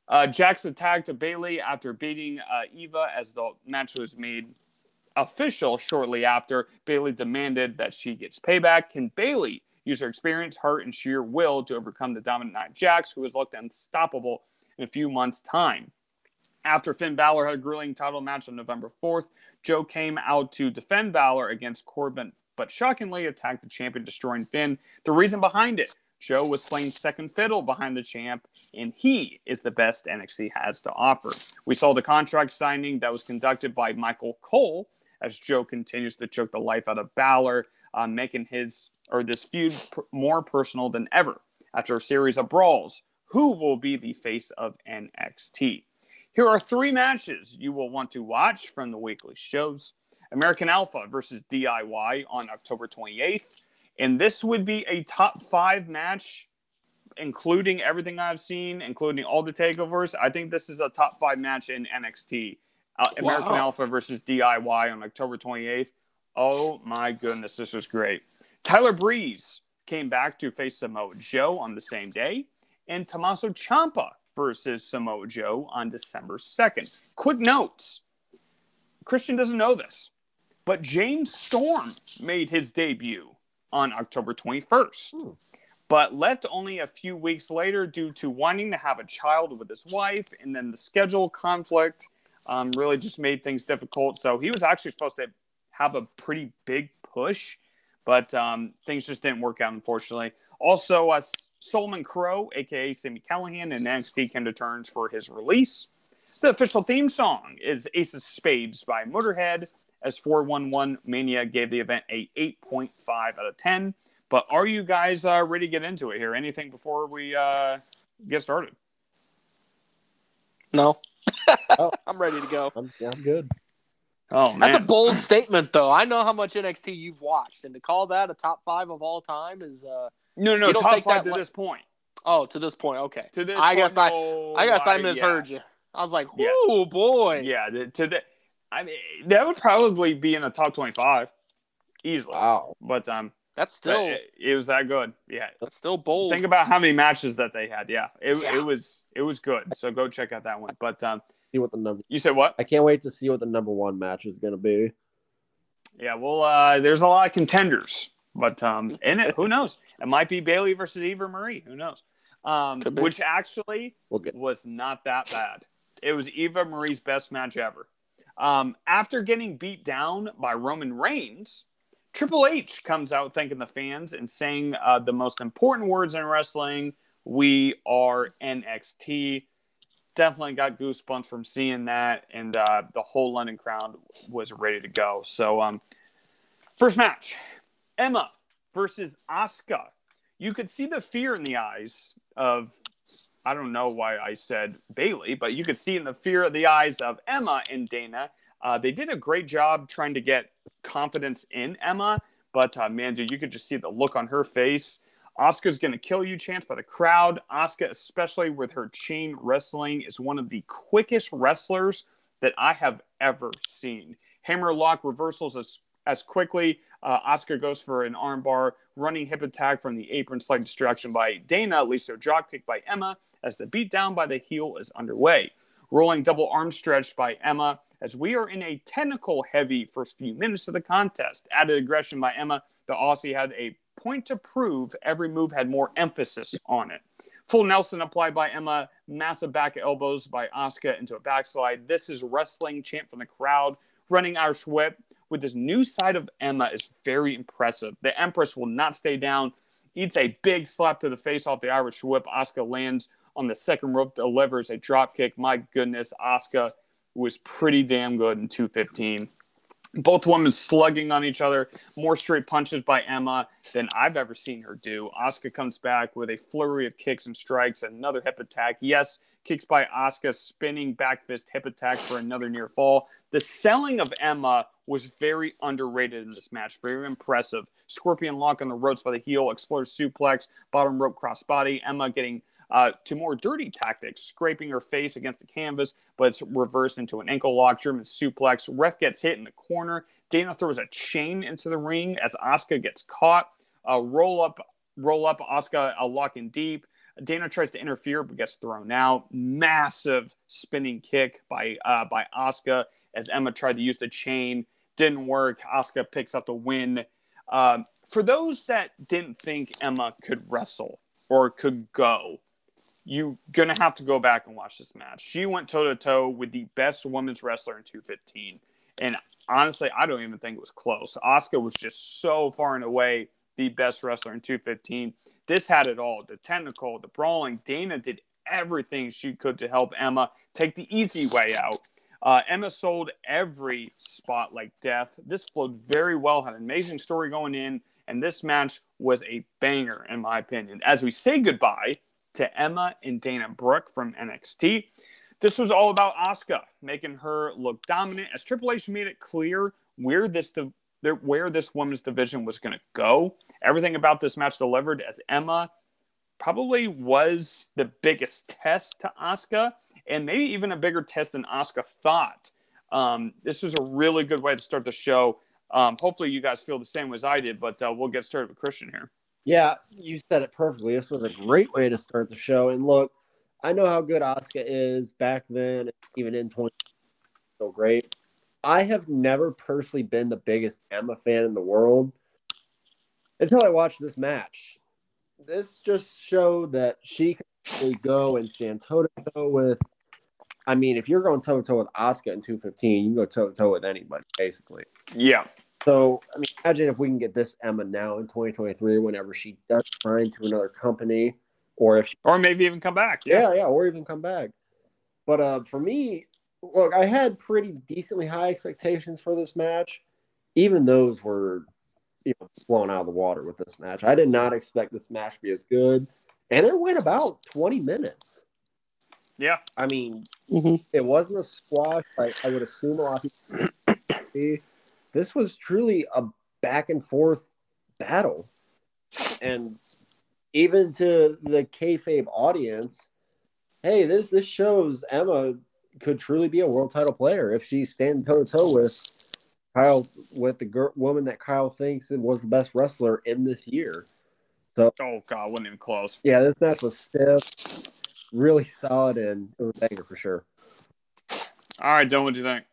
Uh, Jax attacked Bayley after beating uh, Eva as the match was made official shortly after. Bayley demanded that she gets payback. Can Bayley use her experience, heart, and sheer will to overcome the dominant Nia Jax, who has looked unstoppable in a few months' time? After Finn Balor had a grueling title match on November 4th, Joe came out to defend Balor against Corbin, but shockingly attacked the champion, destroying Finn. The reason behind it Joe was playing second fiddle behind the champ, and he is the best NXT has to offer. We saw the contract signing that was conducted by Michael Cole as Joe continues to choke the life out of Balor, uh, making his or this feud pr- more personal than ever. After a series of brawls, who will be the face of NXT? Here are three matches you will want to watch from the weekly shows. American Alpha versus DIY on October 28th. And this would be a top five match, including everything I've seen, including all the takeovers. I think this is a top five match in NXT. Uh, American Wow. Alpha versus DIY on October 28th. Oh my goodness, this was great. Tyler Breeze came back to face Samoa Joe on the same day, and Tommaso Ciampa versus Samoa Joe on December 2nd. Quick notes Christian doesn't know this, but James Storm made his debut on October 21st, Hmm. but left only a few weeks later due to wanting to have a child with his wife, and then the schedule conflict um, really just made things difficult. So he was actually supposed to have a pretty big push, but um, things just didn't work out, unfortunately. Also, uh, Solomon Crowe, aka Sami Callihan, and NXT came to terms for his release. The official theme song is Ace of Spades by Motorhead, as 411 Mania gave the event a 8.5 out of 10. But are you guys uh, ready to get into it here? Anything before we uh, get started? No. <laughs> Oh. I'm ready to go. I'm, yeah, I'm good. Oh, man. That's a bold statement, though. I know how much NXT you've watched, and to call that a top five of all time is uh no, no, You don't top five to li- this point. oh to this point. Okay, To this I point, guess I- no, I guess I misheard yeah. you. I was like, Yeah. Boy!" Yeah, to the, I mean, that would probably be in the top 25 easily. Wow. But um, That's still it, it was that good. Yeah. that's still bold. Think about how many matches that they had. Yeah, it, Yeah. it was it was good. So go check out that one. But um, See what the number. you said what? I can't wait to see what the number one match is going to be. Yeah, well, uh, there's a lot of contenders, but um, in it, who knows? It might be Bayley versus Eva Marie. Who knows? Um, which actually We'll get. was not that bad. It was Eva Marie's best match ever. Um, after getting beat down by Roman Reigns, Triple H comes out thanking the fans and saying uh, the most important words in wrestling: "We are NXT." Definitely got goosebumps from seeing that, and uh, the whole London crowd was ready to go. So, um, first match: Emma versus Asuka. You could see the fear in the eyes of I don't know why I said Bayley, but you could see in the fear of the eyes of Emma and Dana. Uh, they did a great job trying to get confidence in Emma, but uh, man, dude, you could just see the look on her face. Asuka's going to kill you, chance by the crowd. Asuka, especially with her chain wrestling, is one of the quickest wrestlers that I have ever seen. Hammer lock reversals as as quickly. Uh, Asuka goes for an armbar, running hip attack from the apron, slight distraction by Dana, leads to a drop kick by Emma as the beatdown by the heel is underway. Rolling double arm stretch by Emma as we are in a technical heavy first few minutes of the contest. Added aggression by Emma. The Aussie had a point to prove every move had more emphasis on it. Full Nelson applied by Emma, massive back elbows by Asuka into a backslide. This is wrestling chant from the crowd. Running Irish whip with this new side of Emma is very impressive. The Empress will not stay down. Eats a big slap to the face off the Irish whip. Asuka lands on the second rope, delivers a drop kick. My goodness, Asuka was pretty damn good in 215 both women slugging on each other, more straight punches by Emma than I've ever seen her do. Asuka comes back with a flurry of kicks and strikes, another hip attack. Yes, kicks by Asuka, spinning back fist hip attack for another near fall. The selling of Emma was very underrated in this match, very impressive. Scorpion lock on the ropes by the heel, exploder suplex, bottom rope crossbody. Emma getting uh, to more dirty tactics, scraping her face against the canvas, but it's reversed into an ankle lock, German suplex. Ref gets hit in the corner. Dana throws a chain into the ring as Asuka gets caught. Uh, roll up, roll up, a lock in deep. Dana tries to interfere but gets thrown out. Massive spinning kick by uh, by Asuka as Emma tried to use the chain. Didn't work. Asuka picks up the win. Uh, for those that didn't think Emma could wrestle or could go, you're gonna have to go back and watch this match. She went toe to toe with the best women's wrestler in 215, and honestly, I don't even think it was close. Asuka was just so far and away the best wrestler in 215. This had it all: the technical, the brawling. Dana did everything she could to help Emma take the easy way out. Uh, Emma sold every spot like death. This flowed very well, had an amazing story going in, and this match was a banger, in my opinion. As we say goodbye to Emma and Dana Brooke from NXT. This was all about Asuka, making her look dominant as Triple H made it clear where this where this women's division was going to go. Everything about this match delivered as Emma probably was the biggest test to Asuka, and maybe even a bigger test than Asuka thought. Um, this was a really good way to start the show. Um, hopefully, you guys feel the same as I did, but uh, we'll get started with Christian here. Yeah, you said it perfectly. This was a great way to start the show. And look, I know how good Asuka is back then, even in 20. So great. I have never personally been the biggest Emma fan in the world until I watched this match. This just showed that she could go and stand toe to toe with. I mean, if you're going toe to toe with Asuka in 215, you can go toe to toe with anybody, basically. Yeah. So, I mean, imagine if we can get this Emma now in 2023, whenever she does sign to another company, or if she, or maybe even come back. Yeah, yeah, yeah or even come back. But uh, for me, look, I had pretty decently high expectations for this match. Even those were, you know, blown out of the water with this match. I did not expect this match to be as good, and it went about 20 minutes. Yeah, I mean, mm-hmm. it wasn't a squash. Like I would assume a lot of people this was truly a back and forth battle. And even to the kayfabe audience, hey, this this shows Emma could truly be a world title player if she's standing toe to toe with Kyle, with the girl, woman that Kyle thinks was the best wrestler in this year. So, oh god, wasn't even close. Yeah, this match was stiff, really solid, and it was banger for sure. All right, Dylan, what do you think?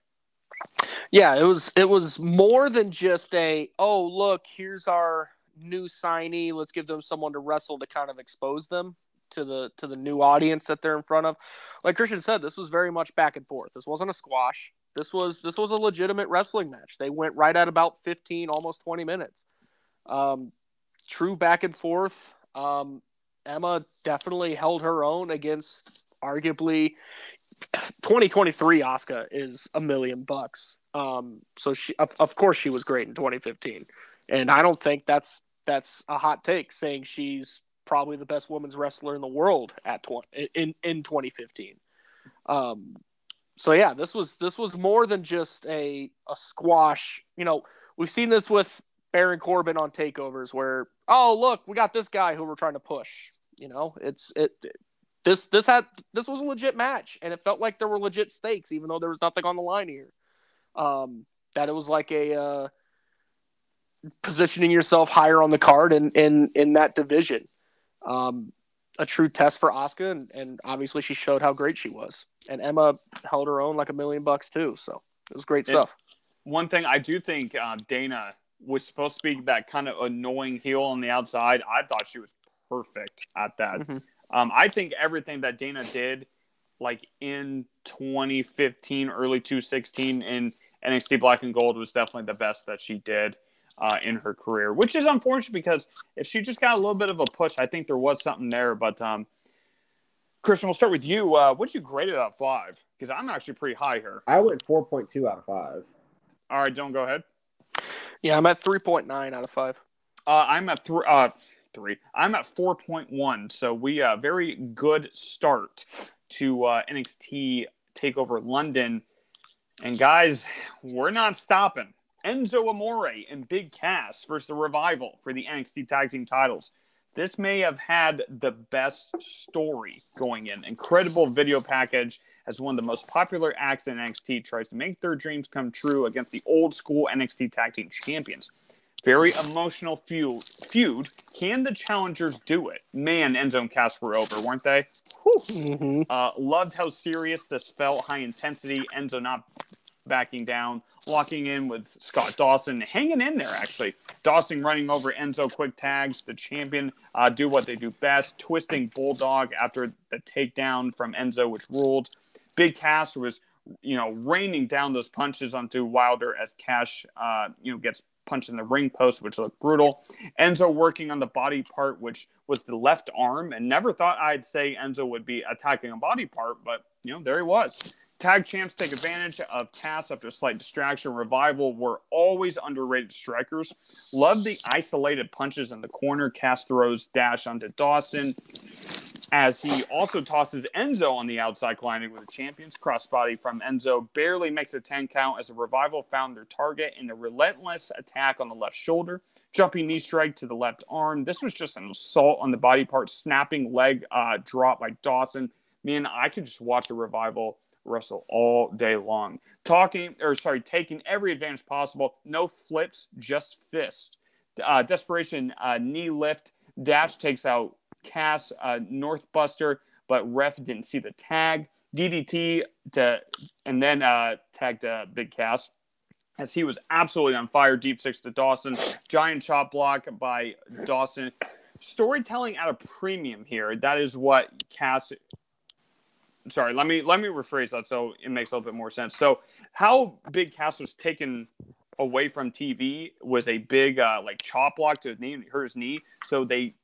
Yeah, it was it was more than just a oh look here's our new signee let's give them someone to wrestle to kind of expose them to the to the new audience that they're in front of. Like Christian said, this was very much back and forth. This wasn't a squash. This was this was a legitimate wrestling match. They went right at about 15, almost 20 minutes. Um, true back and forth. Um, Emma definitely held her own against arguably 2023 Asuka is a million bucks. Um, so she, of, of course, she was great in 2015, and I don't think that's that's a hot take saying she's probably the best women's wrestler in the world at 20, in in 2015. Um, so yeah, this was this was more than just a a squash. You know, we've seen this with Baron Corbin on takeovers, where oh look, we got this guy who we're trying to push. You know, it's it. This this had this was a legit match, and it felt like there were legit stakes, even though there was nothing on the line here um, that it was like a uh, positioning yourself higher on the card in in in that division. Um, a true test for Asuka, and, and obviously she showed how great she was. And Emma held her own like a million bucks too. So it was great stuff. one thing I do think uh, Dana was supposed to be that kind of annoying heel on the outside. I thought she was perfect at that. Mm-hmm. Um, I think everything that Dana did, like in 2015, early 2016 in NXT Black and Gold, was definitely the best that she did uh, in her career, which is unfortunate because if she just got a little bit of a push, I think there was something there. But um, Christian, we'll start with you. Uh, what'd you grade it at five? Because I'm actually pretty high here. I went 4.2 out of five. All right, don't go ahead. Yeah, I'm at 3.9 out of five. Uh, I'm at three. Uh, three. I'm at 4.1. So we uh, very good start to uh, NXT Takeover London. And guys, we're not stopping. Enzo Amore and Big Cass versus the Revival for the NXT Tag Team titles. This may have had the best story going in. Incredible video package as one of the most popular acts in NXT tries to make their dreams come true against the old school NXT Tag Team champions. Very emotional feud. Feud. Can the challengers do it? Man, Enzo and Cass were over, weren't they? Mm-hmm. Uh, loved how serious this felt, high intensity. Enzo not backing down, locking in with Scott Dawson, hanging in there actually. Dawson running over Enzo quick tags, the champion uh, do what they do best, twisting Bulldog after the takedown from Enzo, which ruled. Big Cass was, you know, raining down those punches onto Wilder as Cash, uh, you know, gets punch in the ring post, which looked brutal. Enzo working on the body part, which was the left arm, and never thought I'd say Enzo would be attacking a body part, but you know, there he was. Tag champs take advantage of Cass after slight distraction. Revival were always underrated strikers. Love the isolated punches in the corner. Cass throws dash onto Dawson as he also tosses Enzo on the outside, colliding with the champions. Crossbody from Enzo barely makes a 10 count as the revival found their target in a relentless attack on the left shoulder. Jumping knee strike to the left arm. This was just an assault on the body part, snapping leg uh, drop by Dawson. Man, I could just watch a revival wrestle all day long. Talking, or sorry, taking every advantage possible. No flips, just fist. Uh, desperation uh, knee lift. Dash takes out Cass uh, Northbuster, but ref didn't see the tag. DDT to and then uh, tagged uh, Big Cass as he was absolutely on fire. Deep six to Dawson. Giant chop block by Dawson. Storytelling at a premium here. That is what Cass. Sorry, let me let me rephrase that so it makes a little bit more sense. So how Big Cass was taken away from TV was a big uh, like chop block to his knee, hurt his knee. So they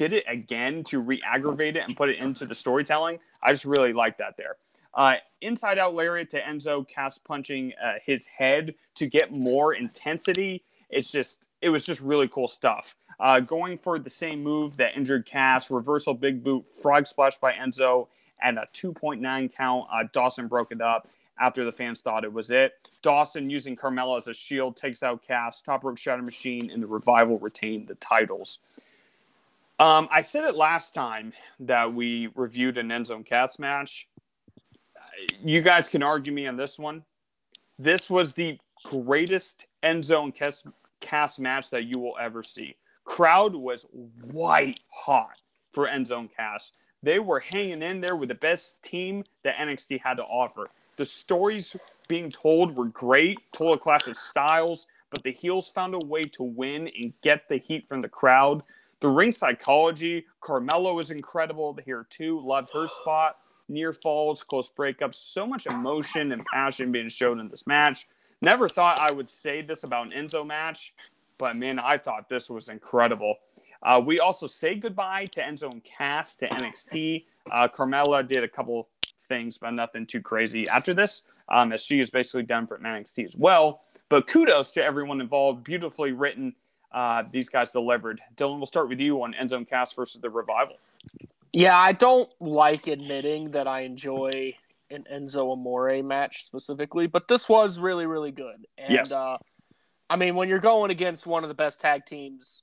did it again to re-aggravate it and put it into the storytelling. I just really like that there. Uh, inside out lariat to Enzo, Cass punching uh, his head to get more intensity. It's just, it was just really cool stuff. Uh, going for the same move that injured Cass, reversal big boot, frog splash by Enzo, and a 2.9 count. Uh, Dawson broke it up after the fans thought it was it. Dawson using Carmella as a shield takes out Cass, top rope shatter machine, and the revival retain the titles. Um, I said it last time that we reviewed an Enzo and Cass match. You guys can argue me on this one. This was the greatest Enzo and Cass, Cass match that you will ever see. Crowd was white hot for Enzo and Cass. They were hanging in there with the best team that NXT had to offer. The stories being told were great, total clash of styles, but the heels found a way to win and get the heat from the crowd. The ring psychology, Carmella was incredible here too. Loved her spot. Near falls, close breakups, so much emotion and passion being shown in this match. Never thought I would say this about an Enzo match, but man, I thought this was incredible. Uh, we also say goodbye to Enzo and Cass to NXT. Uh, Carmella did a couple things, but nothing too crazy after this, um, as she is basically done for NXT as well. But kudos to everyone involved. Beautifully written uh, these guys delivered. Dylan, we'll start with you on Enzo and Cass versus the Revival. Yeah, I don't like admitting that I enjoy an Enzo Amore match specifically, but this was really, really good. And yes. uh, I mean, when you're going against one of the best tag teams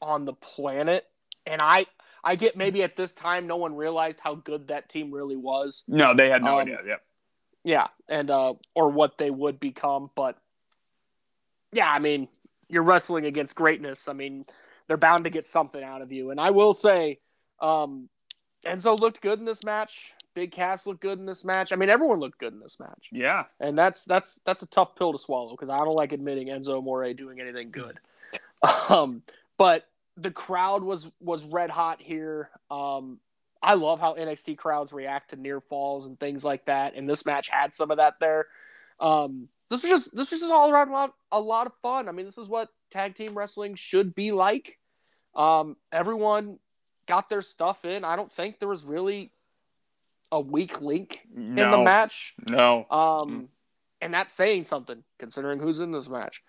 on the planet, and I I get maybe at this time no one realized how good that team really was. No, they had no um, idea. Yep. Yeah, and uh, or what they would become, but yeah, I mean, you're wrestling against greatness. I mean, they're bound to get something out of you. And I will say, um, Enzo looked good in this match. Big Cass looked good in this match. I mean, everyone looked good in this match, Yeah. and that's that's that's a tough pill to swallow because I don't like admitting Enzo More doing anything good. <laughs> Um, but the crowd was was red hot here. Um, I love how NXT crowds react to near falls and things like that, and this match had some of that there. Um, this was just this was just all around a lot, a lot of fun. I mean, this is what tag team wrestling should be like. Um, everyone got their stuff in. I don't think there was really a weak link No. in the match. No. Um, and that's saying something considering who's in this match.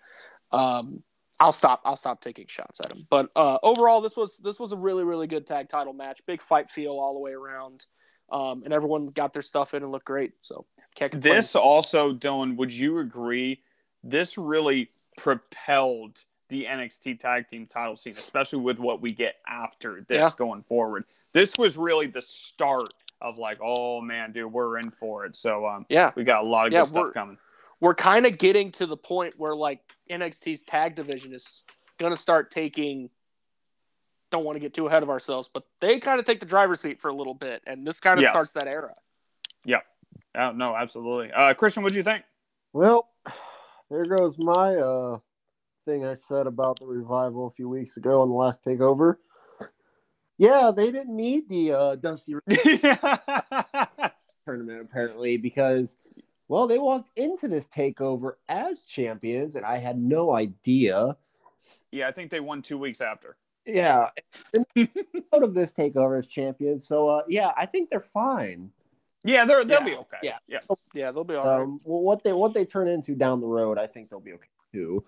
Um, I'll stop. I'll stop taking shots at him. But uh, overall, this was this was a really really good tag title match. Big fight feel all the way around, um, and everyone got their stuff in and looked great. So can't. This also, Dylan, would you agree? This really propelled the NXT tag team title scene, especially with what we get after this Yeah. going forward. This was really the start of like, oh man, dude, we're in for it. So um, yeah, we got a lot of Yeah, good stuff coming. we're kind of getting to the point where like NXT's tag division is gonna start taking. Don't want to get too ahead of ourselves, but they kind of take the driver's seat for a little bit, and this kind of Yes. starts that era. Yeah. Oh, no, absolutely. Uh, Christian, what do you think? Well, there goes my uh thing I said about the revival a few weeks ago on the last takeover. Yeah, they didn't need the uh, Dusty <laughs> tournament apparently because well, they walked into this takeover as champions, and I had no idea. yeah, I think they won two weeks after. Yeah, and <laughs> out of this takeover as champions, so uh, yeah, I think they're fine. Yeah, they're, they'll Yeah. be okay. Yeah. yeah. Yeah, they'll be all right. Um, well, what they what they turn into down the road, I think they'll be okay too.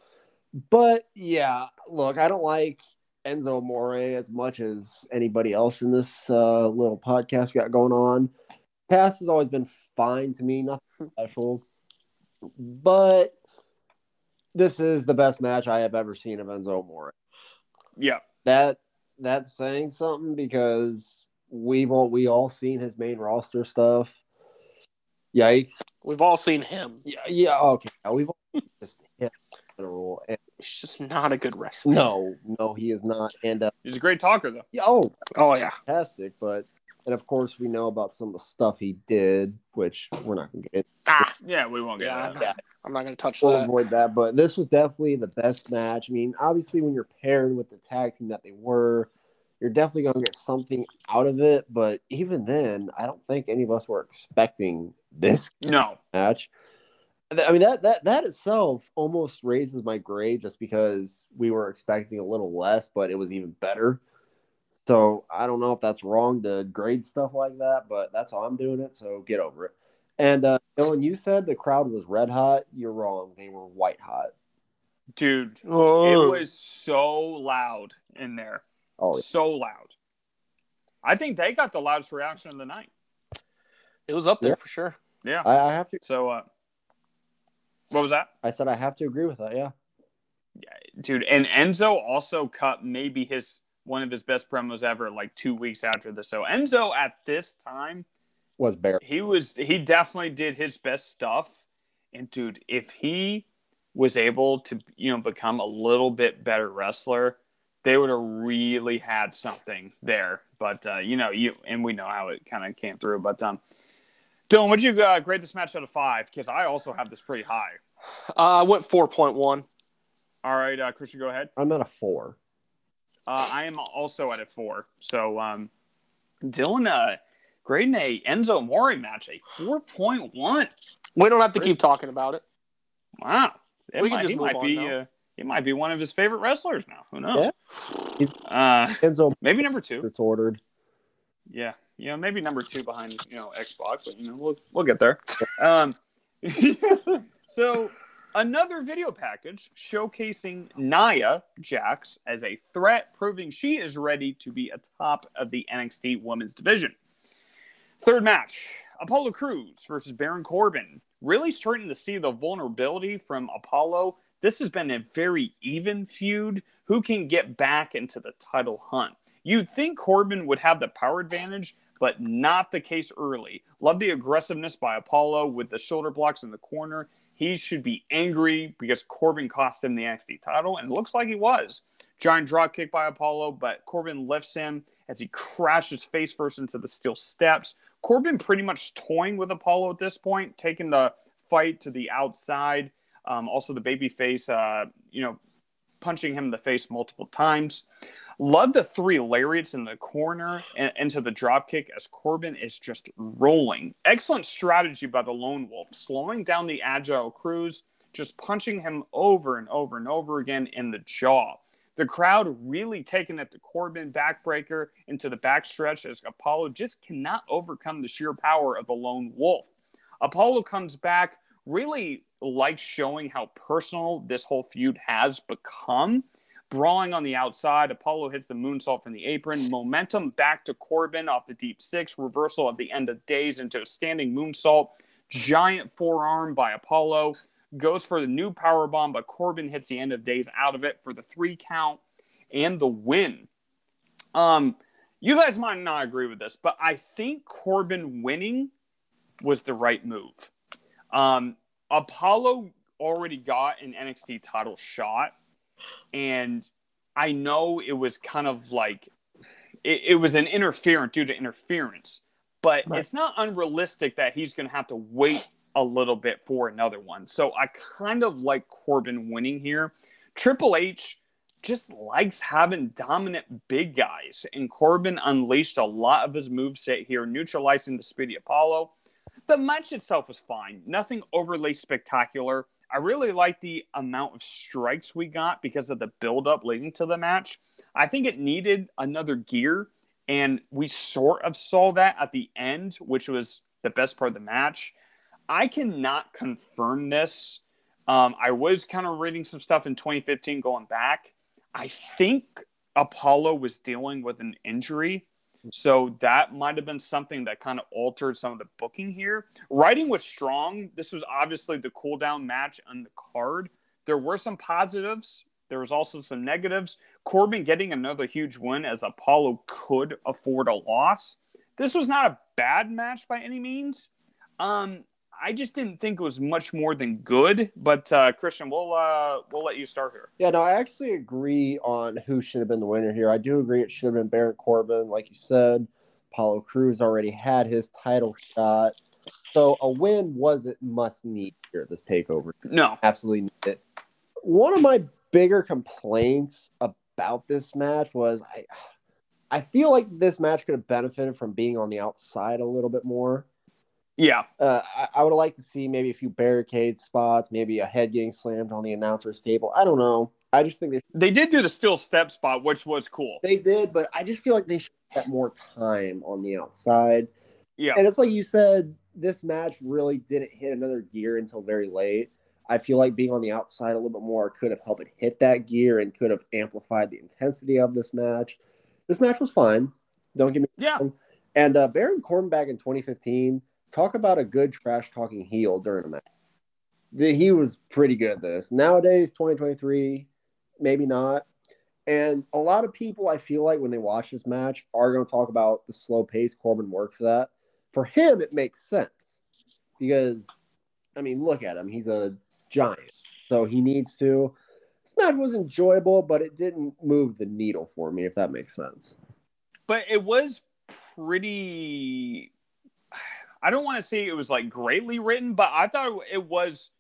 But yeah, look, I don't like Enzo More as much as anybody else in this uh, little podcast we got going on. Past has always been fine to me, nothing <laughs> special. But this is the best match I have ever seen of Enzo More. Yeah. That that's saying something because we've all we all seen his main roster stuff. Yikes. We've all seen him. Yeah, yeah, okay. We've all just <laughs> hit in. And He's just not a good wrestler. no, no, he is not. And uh, He's a great talker, though. yeah, oh, Oh yeah. fantastic! But and of course we know about some of the stuff he did, which we're not going to get. Ah, Yeah, we won't get Yeah. that. Yeah, I'm not gonna touch that. we'll that. avoid that. But this was definitely the best match. I mean, obviously when you're paired with the tag team that they were, you're definitely going to get something out of it. But even then, I don't think any of us were expecting this No. match. I mean that that that itself almost raises my grade just because we were expecting a little less, but it was even better. So I don't know if that's wrong to grade stuff like that, but that's how I'm doing it. So get over it. And uh, Dylan, you said the crowd was red hot. You're wrong. They were white hot. Dude, Oh. it was so loud in there. Oh, yeah. So loud. I think they got the loudest reaction of the night. It was up there Yeah. for sure. Yeah. I, I have to. So, uh, what was that? I said I have to agree with that. Yeah. Dude, and Enzo also cut maybe his one of his best promos ever like two weeks after this. So Enzo at this time, Was bare. he was he definitely did his best stuff. And dude, if he was able to you know become a little bit better wrestler, they would have really had something there. But uh, you know, you and we know how it kind of came through. But um, Dylan, would you uh, grade this match out of five? Because I also have this pretty high. Uh, I went four point one. All right, uh, Christian, go ahead. I'm at a four. Uh, I am also at a four. So um, Dylan, uh, grading a Enzo Mori match a four point one. We don't have to keep talking about it. Wow, It We can might, just he move might on be. now. Uh, he might be one of his favorite wrestlers now. Who knows? He's- Uh, Enzo, maybe number two. it's ordered. Yeah, you know, maybe number two behind you know Xbox, but you know we'll we'll get there. Um, <laughs> so another video package showcasing Nia Jax as a threat, proving she is ready to be atop of the NXT Women's Division. Third match: Apollo Crews versus Baron Corbin. Really starting to see the vulnerability from Apollo. This has been a very even feud. Who can get back into the title hunt? You'd think Corbin would have the power advantage, but not the case early. Love the aggressiveness by Apollo with the shoulder blocks in the corner. He should be angry because Corbin cost him the NXT title, and it looks like he was. Giant drop kick by Apollo, but Corbin lifts him as he crashes face first into the steel steps. Corbin pretty much toying with Apollo at this point, taking the fight to the outside. Um, also, the baby face, uh, you know, punching him in the face multiple times. Love the three lariats in the corner and into the drop kick as Corbin is just rolling. Excellent strategy by the Lone Wolf, slowing down the agile Crews, just punching him over and over and over again in the jaw. The crowd really taking it the Corbin backbreaker into the backstretch as Apollo just cannot overcome the sheer power of the lone wolf. Apollo comes back, really likes showing how personal this whole feud has become. Brawling on the outside, Apollo hits the moonsault from the apron. Momentum back to Corbin off the deep six. Reversal at the end of days into a standing moonsault. Giant forearm by Apollo goes for the new power bomb, but Corbin hits the end of days out of it for the three count and the win. Um, you guys might not agree with this, but I think Corbin winning was the right move. Um, Apollo already got an NXT title shot, and I know it was kind of like it, it was an interference due to interference, but right. it's not unrealistic that he's going to have to wait a little bit for another one. So I kind of like Corbin winning here. Triple H just likes having dominant big guys, and Corbin unleashed a lot of his moveset here, neutralizing the Speedy Apollo. The match itself was fine, nothing overly spectacular. I really like the amount of strikes we got because of the build-up leading to the match. I think it needed another gear, and we sort of saw that at the end, which was the best part of the match. I cannot confirm this. Um, I was kind of reading some stuff in 2015 going back. I think Apollo was dealing with an injury. So that might have been something that kind of altered some of the booking here. Writing was strong. This was obviously the cool down match on the card. There were some positives. There was also some negatives. Corbin getting another huge win as Apollo could afford a loss. This was not a bad match by any means. Um, I just didn't think it was much more than good. But uh, Christian, we'll uh, we'll let you start here. Yeah, no, I actually agree on who should have been the winner here. I do agree it should have been Baron Corbin, like you said. Apollo Crews already had his title shot, so a win wasn't must need here. At this takeover, no, absolutely need it. One of my bigger complaints about this match was I. I feel like this match could have benefited from being on the outside a little bit more. Yeah. Uh, I, I would like to see maybe a few barricade spots, maybe a head getting slammed on the announcer's table. I don't know. I just think they they did do the still step spot, which was cool. They did, but I just feel like they should have more time on the outside. Yeah. And it's like you said, this match really didn't hit another gear until very late. I feel like being on the outside a little bit more could have helped it hit that gear and could have amplified the intensity of this match. This match was fine. Don't get me yeah. wrong. And uh, Baron Corbin back in 2015 talk about a good trash talking heel during a match. He was pretty good at this. Nowadays, 2023, maybe not. And a lot of people, I feel like, when they watch this match, are going to talk about the slow pace Corbin works at. For him, it makes sense because, I mean, look at him. He's a giant, so he needs to. This match was enjoyable, but it didn't move the needle for me, if that makes sense. But it was pretty I don't want to say it was like greatly written, but I thought it was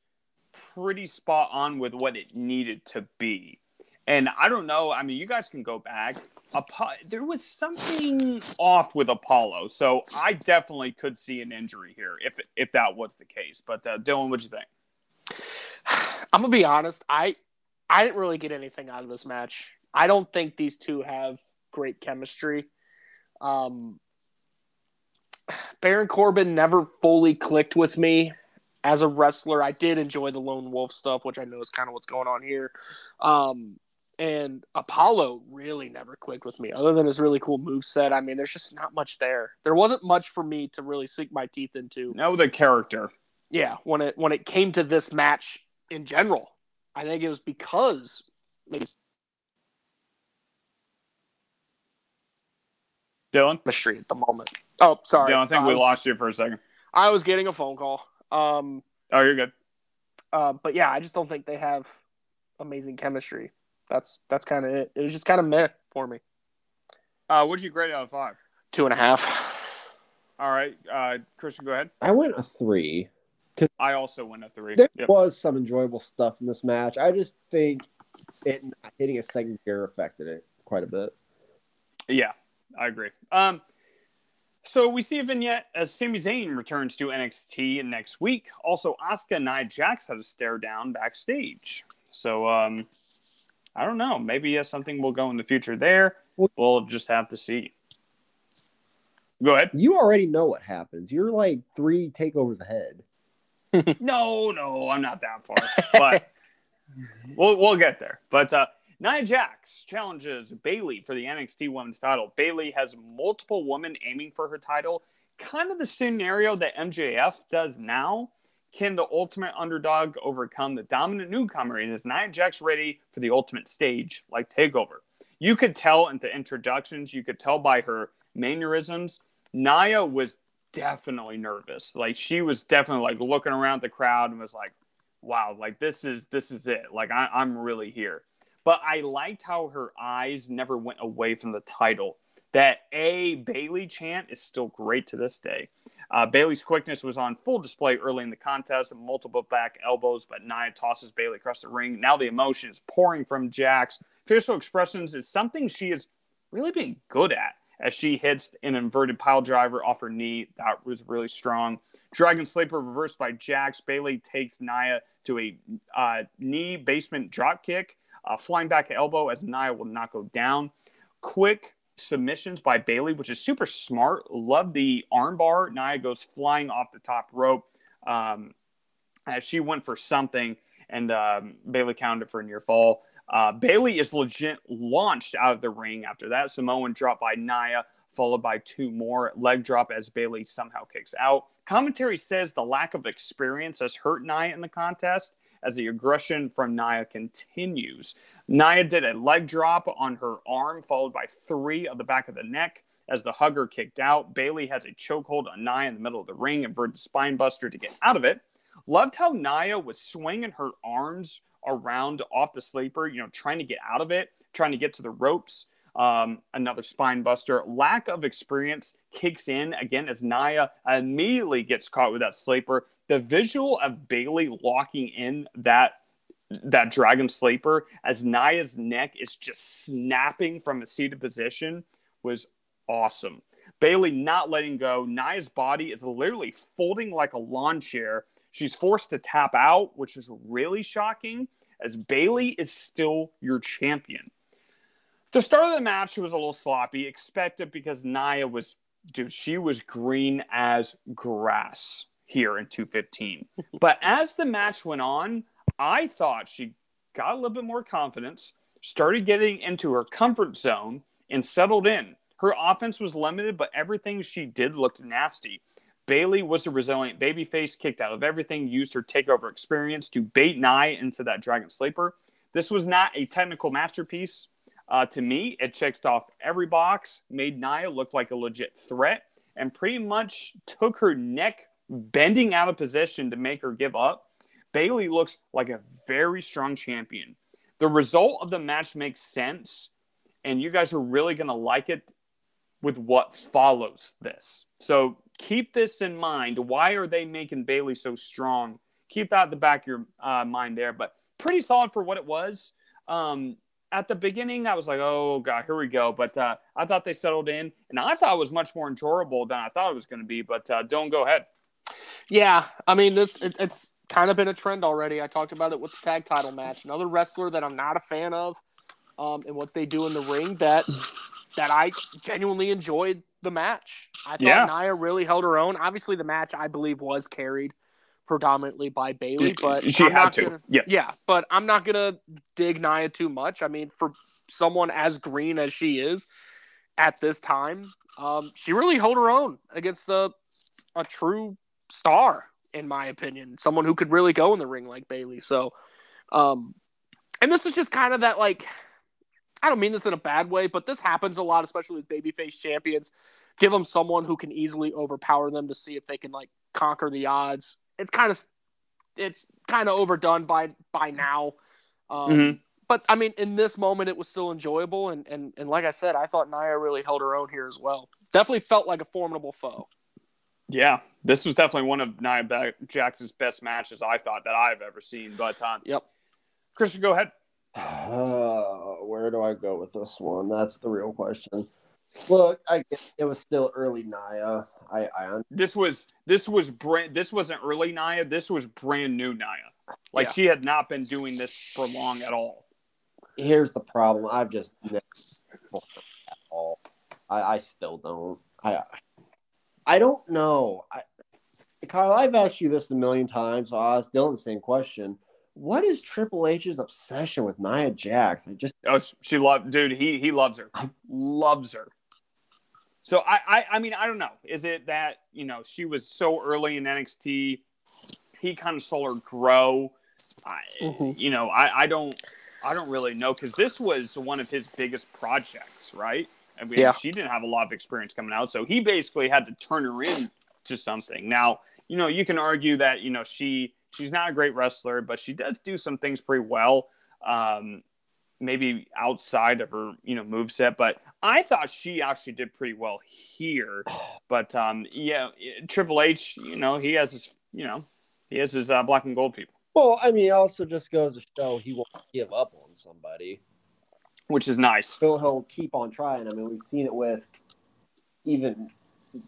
pretty spot on with what it needed to be. And I don't know. I mean, you guys can go back. there was something off with Apollo, so I definitely could see an injury here if if that was the case. But uh, Dylan, what'd you think? I'm gonna be honest. I I didn't really get anything out of this match. I don't think these two have great chemistry. Um, Baron Corbin never fully clicked with me as a wrestler. I did enjoy the Lone Wolf stuff, which I know is kind of what's going on here. Um, and Apollo really never clicked with me, other than his really cool move set. I mean, there's just not much there. There wasn't much for me to really sink my teeth into. No, the character. Yeah, when it when it came to this match in general, I think it was because maybe Dylan? At the moment. Oh, sorry. Dylan, I think we lost you for a second. I was getting a phone call. Um, oh, you're good. Uh, but yeah, I just don't think they have amazing chemistry. That's that's kind of it. It was just kind of meh for me. Uh, what'd you grade out of five? Two and a half. All right, uh, Christian, go ahead. I went a three. Cause I also went a three. There Yep. was some enjoyable stuff in this match. I just think it hitting a second gear affected it quite a bit. Yeah, I agree. Um, so we see a vignette as Sami Zayn returns to NXT next week. Also, Asuka and Nia Jax have a stare down backstage. So um, I don't know. Maybe uh, something will go in the future there. We'll just have to see. Go ahead. You already know what happens. You're like three takeovers ahead. <laughs> No, no, I'm not that far, but <laughs> we'll we'll get there. But uh, Nia Jax challenges Bayley for the NXT Women's title. Bayley has multiple women aiming for her title, kind of the scenario that MJF does now. Can the ultimate underdog overcome the dominant newcomer? And is Nia Jax ready for the ultimate stage like Takeover? You could tell in the introductions, you could tell by her mannerisms. Nia was definitely nervous. Like she was definitely like looking around the crowd and was like, "Wow, like this is this is it. Like I, I'm really here." But I liked how her eyes never went away from the title. That a Bayley chant is still great to this day. Uh, Bayley's quickness was on full display early in the contest, multiple back elbows, but Nia tosses Bayley across the ring. Now the emotion is pouring from Jax. Facial expressions is something she has really been good at as she hits an inverted pile driver off her knee. That was really strong. Dragon Sleeper reversed by Jax. Bayley takes Nia to a uh, knee basement drop kick, uh, flying back elbow as Nia will not go down. Quick submissions by Bayley, which is super smart. Love the armbar. Nia goes flying off the top rope um, as she went for something, and um, Bayley counted for a near fall. Uh, Bayley is legit launched out of the ring after that. Samoan drop by Nia, followed by two more leg drop as Bayley somehow kicks out. Commentary says the lack of experience has hurt Nia in the contest as the aggression from Nia continues. Nia did a leg drop on her arm, followed by three of the back of the neck as the hugger kicked out. Bayley has a chokehold on Nia in the middle of the ring, inverted spine buster to get out of it. Loved how Nia was swinging her arms around off the sleeper, you know, trying to get out of it, trying to get to the ropes. Um, another spine buster. Lack of experience kicks in again as Nia immediately gets caught with that sleeper. The visual of Bayley locking in that that dragon sleeper as Nia's neck is just snapping from a seated position was awesome. Bayley not letting go. Nia's body is literally folding like a lawn chair. She's forced to tap out, which is really shocking, as Bailey is still your champion. The start of the match was a little sloppy, expected because Nia was, dude, she was green as grass here in 215. but <laughs> as the match went on, I thought she got a little bit more confidence, started getting into her comfort zone, and settled in. Her offense was limited, but everything she did looked nasty. Bayley was a resilient babyface, kicked out of everything, used her takeover experience to bait Nia into that dragon sleeper. This was not a technical masterpiece. Uh, to me, it checked off every box, made Nia look like a legit threat, and pretty much took her neck bending out of position to make her give up. Bayley looks like a very strong champion. The result of the match makes sense, and you guys are really going to like it with what follows this. So keep this in mind. Why are they making Bayley so strong? Keep that at the back of your uh, mind there, but pretty solid for what it was. Um, at the beginning, I was like, oh, God, here we go. But uh, I thought they settled in, and I thought it was much more enjoyable than I thought it was going to be. But uh, don't go ahead. Yeah, I mean, this it, it's kind of been a trend already. I talked about it with the tag title match. Another wrestler that I'm not a fan of, um, and what they do in the ring that that I genuinely enjoyed the match. I thought Yeah. Nia really held her own. Obviously, the match I believe was carried predominantly by Bayley, but she I'm had to. Gonna, Yeah. yeah, but I'm not gonna dig Nia too much. I mean, for someone as green as she is at this time, um, she really held her own against a a true star, in my opinion. Someone who could really go in the ring like Bayley. So, um, and this is just kind of that like. I don't mean this in a bad way, but this happens a lot, especially with babyface champions. Give them someone who can easily overpower them to see if they can like conquer the odds. It's kind of it's kind of overdone by by now. Um, Mhm. But I mean, in this moment, it was still enjoyable, and and and like I said, I thought Nia really held her own here as well. Definitely felt like a formidable foe. Yeah, this was definitely one of Nia Jax's best matches I thought that I've ever seen. But um, yep, Christian, go ahead. Uh, <sighs> where do I go with this one? That's the real question. Look, I guess it was still early Nia. I, I this was this was brand this wasn't early Nia. This was brand new Nia. Like yeah. she had not been doing this for long at all. Here's the problem. I've just never at all. I, I still don't. I I don't know. I, Kyle, I've asked you this a million times. So I asked Dylan the same question. What is Triple H's obsession with Nia Jax? I just oh, she loved, dude. He he loves her. I, loves her. So I, I I mean I don't know. Is it that you know she was so early in NXT? He kind of saw her grow. I, mm-hmm. You know I I don't I don't really know because this was one of his biggest projects, right? I mean, yeah. she didn't have a lot of experience coming out, so he basically had to turn her into something. Now, you know, you can argue that you know she she's not a great wrestler, but she does do some things pretty well. Um, maybe outside of her, you know, move set. But I thought she actually did pretty well here. But um, yeah, Triple H, you know, he has his, you know, he has his uh, black and gold people. Well, I mean, also just goes to show he won't give up on somebody, which is nice. He'll he'll keep on trying. I mean, we've seen it with even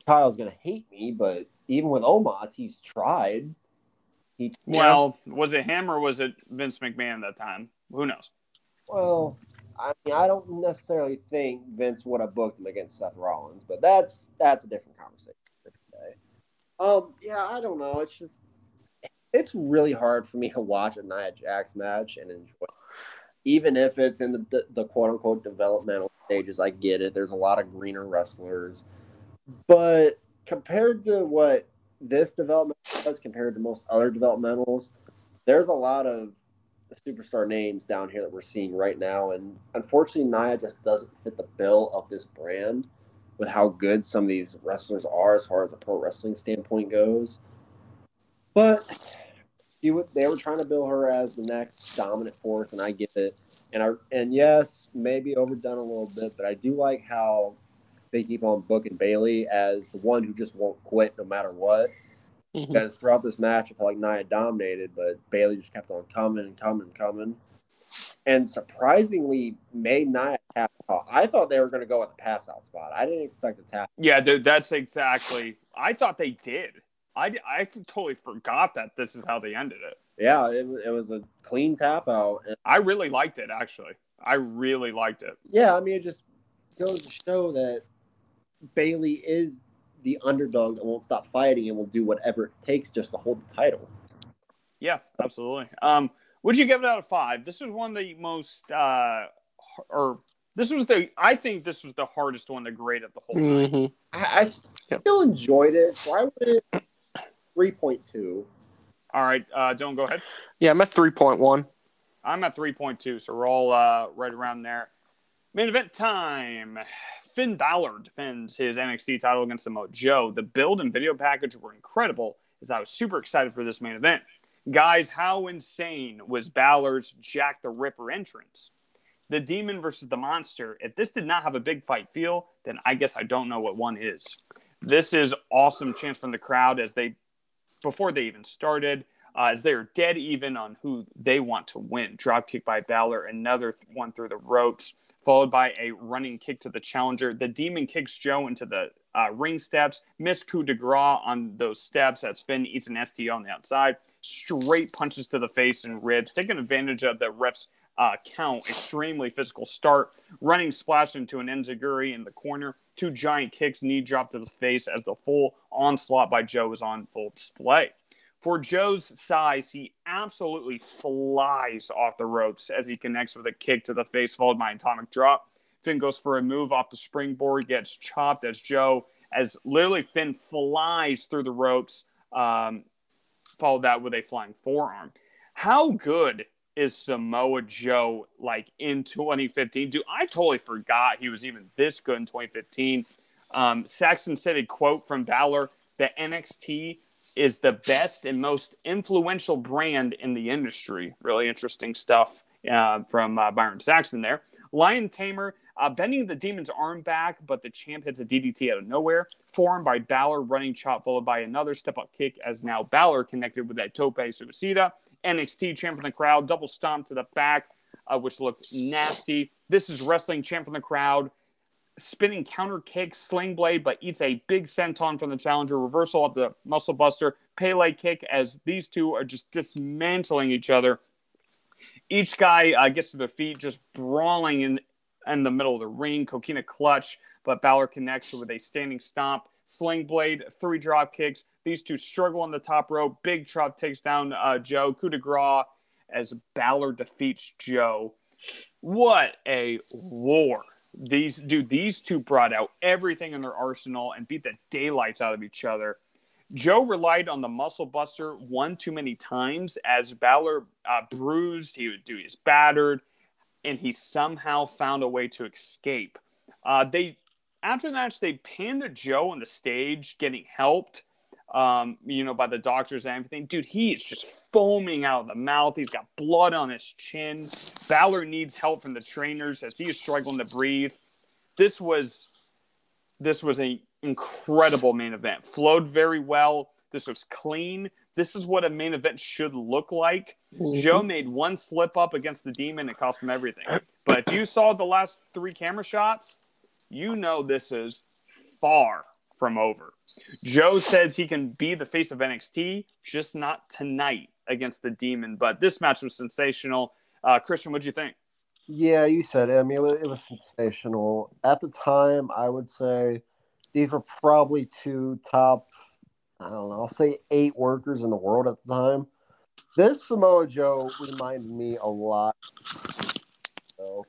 Kyle's gonna hate me, but even with Omos, he's tried. He well, was it him or was it Vince McMahon that time? Who knows? Well, I mean, I don't necessarily think Vince would have booked him against Seth Rollins, but that's that's a different conversation today. Um, yeah, I don't know. It's just it's really hard for me to watch a Nia Jax match and enjoy, even if it's in the, the, the quote unquote developmental stages. I get it. There's a lot of greener wrestlers, but compared to what this development does, compared to most other developmentals, there's a lot of superstar names down here that we're seeing right now, and unfortunately, Nia just doesn't fit the bill of this brand with how good some of these wrestlers are as far as a pro wrestling standpoint goes. But you they were trying to bill her as the next dominant force, and I get it. And I and yes, maybe overdone a little bit, but I do like how they keep on booking Bayley as the one who just won't quit no matter what. Mm-hmm. Because throughout this match, I felt like Nia dominated, but Bayley just kept on coming and coming and coming. And surprisingly, made Nia tap out. I thought they were going to go with a pass out spot. I didn't expect a tap. Yeah, dude, that's exactly. I thought they did. I, I totally forgot that this is how they ended it. Yeah, it, it was a clean tap out. I really liked it, actually. I really liked it. Yeah, I mean, it just goes to show that Bayley is the underdog that won't stop fighting and will do whatever it takes just to hold the title. Yeah, absolutely. Um, would you give it out of five? This was one of the most, uh, or this was the. I think this was the hardest one to grade at the whole mm-hmm. I, I, still enjoyed it. So I went three point two. All right, uh, don't go ahead. Yeah, I'm at three point one. I'm at three point two, so we're all uh, right around there. Main event time. Finn Balor defends his NXT title against Samoa Joe. The build and video package were incredible, as I was super excited for this main event. Guys, how insane was Balor's Jack the Ripper entrance? The demon versus the monster. If this did not have a big fight feel, then I guess I don't know what one is. This is awesome chance from the crowd as they, before they even started, uh, as they are dead even on who they want to win. Drop kick by Balor, another one through the ropes followed by a running kick to the challenger. The demon kicks Joe into the uh, ring steps, miss coup de grace on those steps as Finn eats an STO on the outside, straight punches to the face and ribs, taking advantage of the ref's uh, count, extremely physical start, running splash into an enziguri in the corner, two giant kicks, knee drop to the face as the full onslaught by Joe is on full display. For Joe's size, he absolutely flies off the ropes as he connects with a kick to the face, followed by an atomic drop. Finn goes for a move off the springboard, gets chopped as Joe, as literally Finn flies through the ropes, um, followed that with a flying forearm. How good is Samoa Joe like in 2015? Dude, I totally forgot he was even this good in 2015. Um, Saxton said a quote from Balor that NXT is the best and most influential brand in the industry. Really interesting stuff. uh, from uh, Byron Saxton there. Lion Tamer uh, bending the demon's arm back, but the champ hits a DDT out of nowhere. Formed by Balor, running chop followed by another step up kick as now Balor connected with that tope suicida. NXT champ from the crowd, double stomp to the back, uh, which looked nasty. This is wrestling champ from the crowd. Spinning counter kick, sling blade, but eats a big senton from the challenger. Reversal of the muscle buster, Pele kick as these two are just dismantling each other. Each guy uh, gets to their feet, just brawling in, in the middle of the ring. Coquina clutch, but Balor connects with a standing stomp. Sling blade, three drop kicks. These two struggle on the top rope. Big Truck takes down uh, Joe. Coup de grace as Balor defeats Joe. What a war! These dude, these two brought out everything in their arsenal and beat the daylights out of each other. Joe relied on the muscle buster one too many times as Balor uh, bruised, he would do his battered, and he somehow found a way to escape. Uh, they after the match they panned to Joe on the stage, getting helped, um, you know, by the doctors and everything. Dude, he is just foaming out of the mouth. He's got blood on his chin. Balor needs help from the trainers as he is struggling to breathe. This was this was an incredible main event. Flowed very well. This was clean. This is what a main event should look like. Mm-hmm. Joe made one slip up against the demon. It cost him everything. But if you saw the last three camera shots, you know this is far from over. Joe says he can be the face of NXT, just not tonight against the demon. But this match was sensational. Uh, Christian, what'd you think? Yeah, you said it. I mean, it was, it was sensational. At the time, I would say these were probably two top, I don't know, I'll say eight workers in the world at the time. This Samoa Joe reminded me a lot. So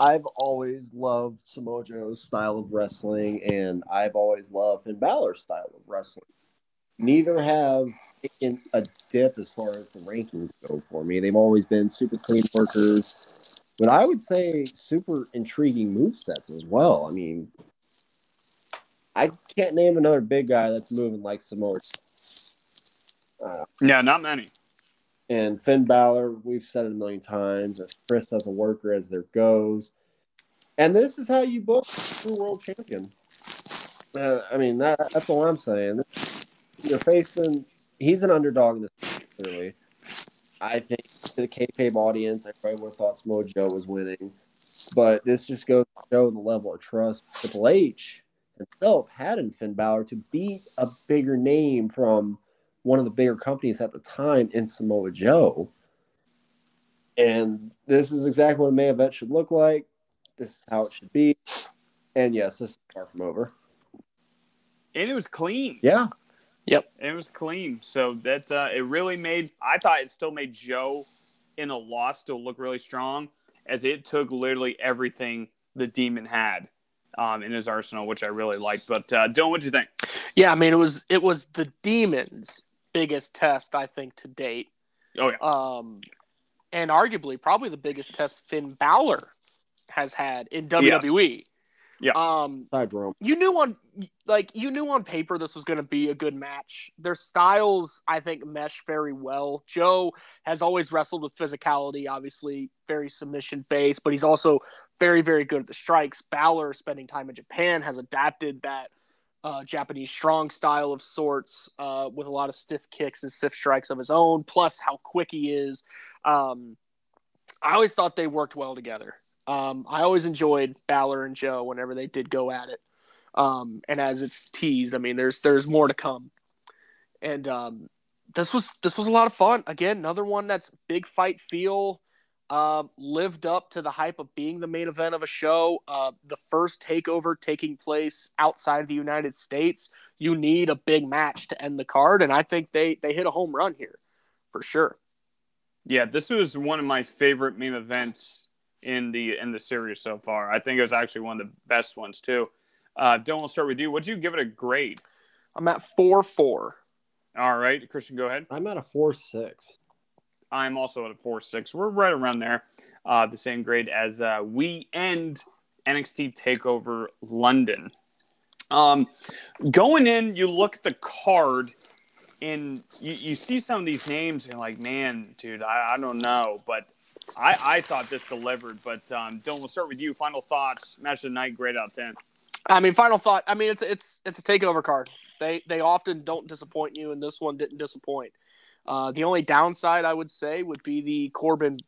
I've always loved Samoa Joe's style of wrestling, and I've always loved Finn Balor's style of wrestling. Neither have taken a dip as far as the rankings go for me. They've always been super clean workers, but I would say super intriguing move sets as well. I mean, I can't name another big guy that's moving like Samoa. Uh, yeah, not many. And Finn Balor, we've said it a million times, as crisp as a worker as there goes. And this is how you book a true world champion. Uh, I mean, that, that's all I'm saying. You're facing, he's an underdog in this, clearly. I think to the kayfabe audience, everybody would have thought Samoa Joe was winning. But this just goes to show the level of trust Triple H himself had in Finn Balor to beat a bigger name from one of the bigger companies at the time in Samoa Joe. And this is exactly what a main event should look like. This is how it should be. And yes, this is far from over. And it was clean. Yeah. Yep. It was clean. So that uh, it really made I thought it still made Joe in a loss still look really strong as it took literally everything the demon had um, in his arsenal, which I really liked. But uh, Dylan, what do you think? Yeah, I mean it was it was the demons' biggest test I think to date. Oh yeah. Um, and arguably probably the biggest test Finn Balor has had in WWE. Yes. Yeah. Um, Side room. You knew on like you knew on paper this was going to be a good match. Their styles, I think, mesh very well. Joe has always wrestled with physicality, obviously very submission based, but he's also very, very good at the strikes. Balor, spending time in Japan, has adapted that uh, Japanese strong style of sorts uh, with a lot of stiff kicks and stiff strikes of his own, plus how quick he is. Um, I always thought they worked well together. Um, I always enjoyed Balor and Joe whenever they did go at it. Um, and as it's teased, I mean, there's there's more to come. And um, this was this was a lot of fun. Again, another one that's big fight feel uh, lived up to the hype of being the main event of a show. Uh, the first takeover taking place outside the United States, you need a big match to end the card, and I think they they hit a home run here for sure. Yeah, this was one of my favorite main events in the in the series so far. I think it was actually one of the best ones too. Uh, Dylan, we'll start with you. Would you give it a grade? I'm at four four. All right, Christian, go ahead. I'm at a four six. I'm also at a four six. We're right around there, uh, the same grade as uh, we end NXT Takeover London. Um, going in, you look at the card. and you, you see some of these names and you're like, man, dude, I, I don't know, but I, I thought this delivered. But um, Dylan, we'll start with you. Final thoughts. Match of the night. Grade out of ten. I mean, final thought. I mean, it's it's it's a takeover card. They they often don't disappoint you, and this one didn't disappoint. Uh, the only downside I would say would be the Corbin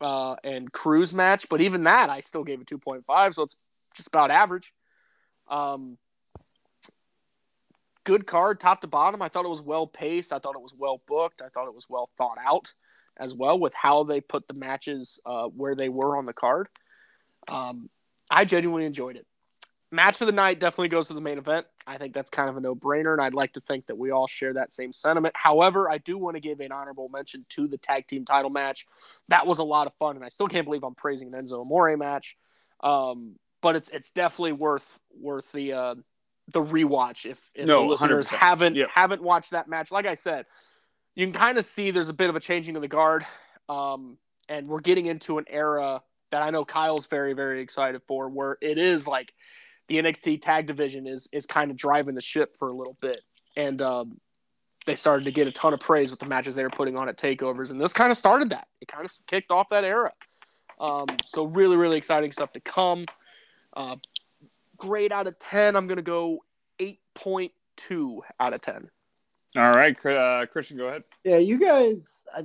uh, and Crews match, but even that I still gave it two point five, so it's just about average. Um, good card, top to bottom. I thought it was well paced. I thought it was well booked. I thought it was well thought out as well with how they put the matches uh, where they were on the card. Um, I genuinely enjoyed it. Match of the night definitely goes to the main event. I think that's kind of a no brainer, and I'd like to think that we all share that same sentiment. However, I do want to give an honorable mention to the tag team title match. That was a lot of fun, and I still can't believe I'm praising an Enzo Amore match. Um, but it's it's definitely worth worth the uh, the rewatch if, if No, the listeners 100%. haven't Yep. haven't watched that match. Like I said, you can kind of see there's a bit of a changing of the guard, um, and we're getting into an era that I know Kyle's very very excited for, where it is like the NXT tag division is is kind of driving the ship for a little bit, and um, they started to get a ton of praise with the matches they were putting on at takeovers, and this kind of started that. It kind of kicked off that era. Um, so really really exciting stuff to come. Uh, grade out of ten, I'm gonna go eight point two out of ten. All right, uh, Christian, go ahead. Yeah, you guys, I,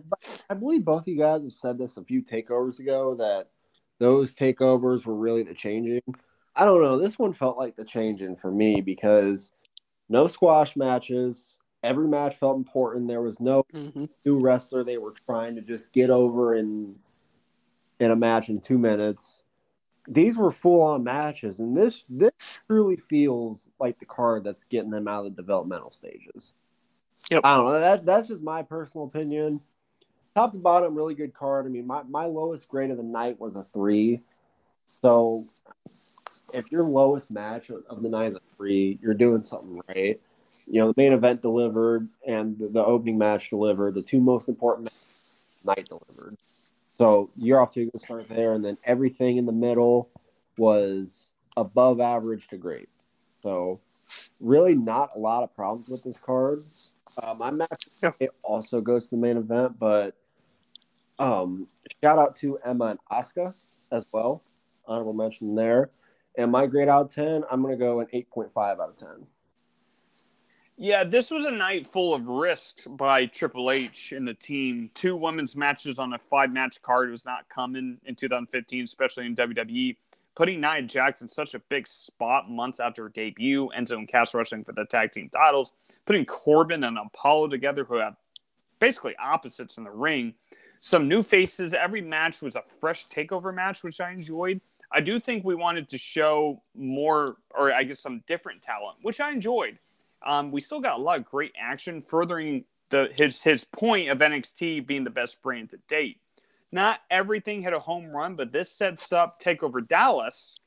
I believe both of you guys have said this a few takeovers ago that those takeovers were really the changing. I don't know. This one felt like the changing for me because no squash matches. Every match felt important. There was no Mm-hmm. new wrestler they were trying to just get over in in a match in two minutes. These were full on matches, and this this truly feels like the card that's getting them out of the developmental stages. Yep. I don't know. That that's just my personal opinion. Top to bottom, really good card. I mean, my, my lowest grade of the night was a three. So if your lowest match of the night is a three, you're doing something right. You know, the main event delivered and the, the opening match delivered. The two most important night delivered. So you're off to a good start there, and then everything in the middle was above average to great. So really not a lot of problems with this card. Uh, my match it also goes to the main event, but um, shout out to Emma and Asuka as well. Honorable mention there. And my grade out of ten, I'm gonna go an eight point five out of ten. Yeah, this was a night full of risks by Triple H and the team. Two women's matches on a five match card was not common in 2015, especially in WWE. Putting Nia Jax in such a big spot months after her debut, Enzo and Cass wrestling for the tag team titles, putting Corbin and Apollo together, who have basically opposites in the ring. Some new faces. Every match was a fresh takeover match, which I enjoyed. I do think we wanted to show more, or I guess some different talent, which I enjoyed. Um, we still got a lot of great action, furthering the his his point of NXT being the best brand to date. Not everything hit a home run, but this sets up Takeover Dallas,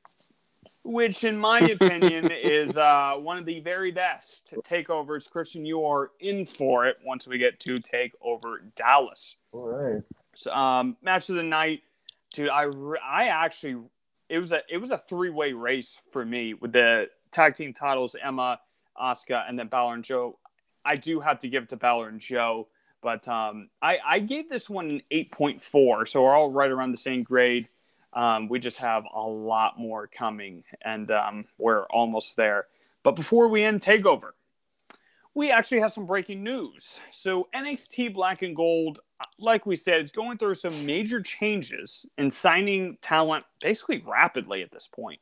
which, in my <laughs> opinion, is uh, one of the very best takeovers. Christian, you are in for it once we get to Takeover Dallas. All right. So, um, match of the night, dude. I I actually it was a it was a three way race for me with the tag team titles, Emma, Asuka, and then Balor and Joe. I do have to give it to Balor and Joe, but um, I I gave this one an eight point four, so we're all right around the same grade. Um, we just have a lot more coming, and um, we're almost there. But before we end Takeover, we actually have some breaking news. So NXT Black and Gold, like we said, is going through some major changes and signing talent basically rapidly at this point.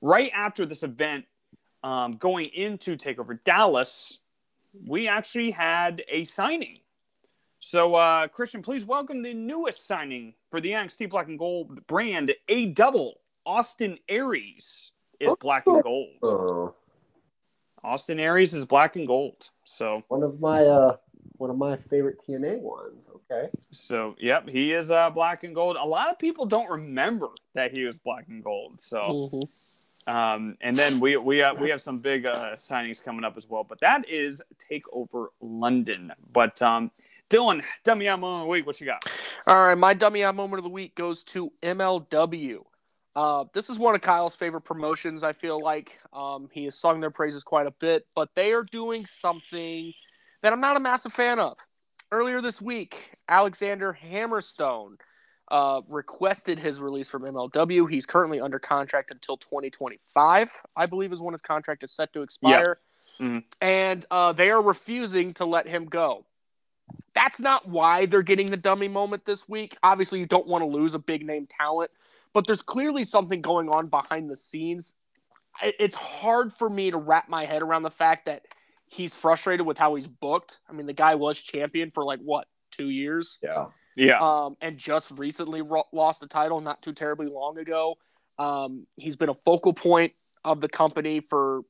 Right after this event, um, going into Takeover Dallas, we actually had a signing. So, uh, Christian, please welcome the newest signing for the NXT Black and Gold brand. A double Austin Aries is Black and Gold. Oh, Austin Aries is Black and Gold. So, one of my uh, one of my favorite TNA ones. Okay. So, yep, he is uh, black and gold. A lot of people don't remember that he was black and gold. So, Mm-hmm. um, and then we we uh, we have some big uh, signings coming up as well. But that is Takeover London. But um, Dylan, dummy out moment of the week. What you got? All right, my dummy out moment of the week goes to MLW. Uh, this is one of Kyle's favorite promotions. I feel like um, he has sung their praises quite a bit, but they are doing something that I'm not a massive fan of. Earlier this week, Alexander Hammerstone uh, requested his release from MLW. He's currently under contract until 2025, I believe, is when his contract is set to expire. Mhm. And uh, they are refusing to let him go. That's not why they're getting the dummy moment this week. Obviously, you don't want to lose a big name talent, but there's clearly something going on behind the scenes. It's hard for me to wrap my head around the fact that he's frustrated with how he's booked. I mean, the guy was champion for like what, two years? Yeah. Yeah. um, and just recently ro- lost the title not too terribly long ago. Um, he's been a focal point of the company for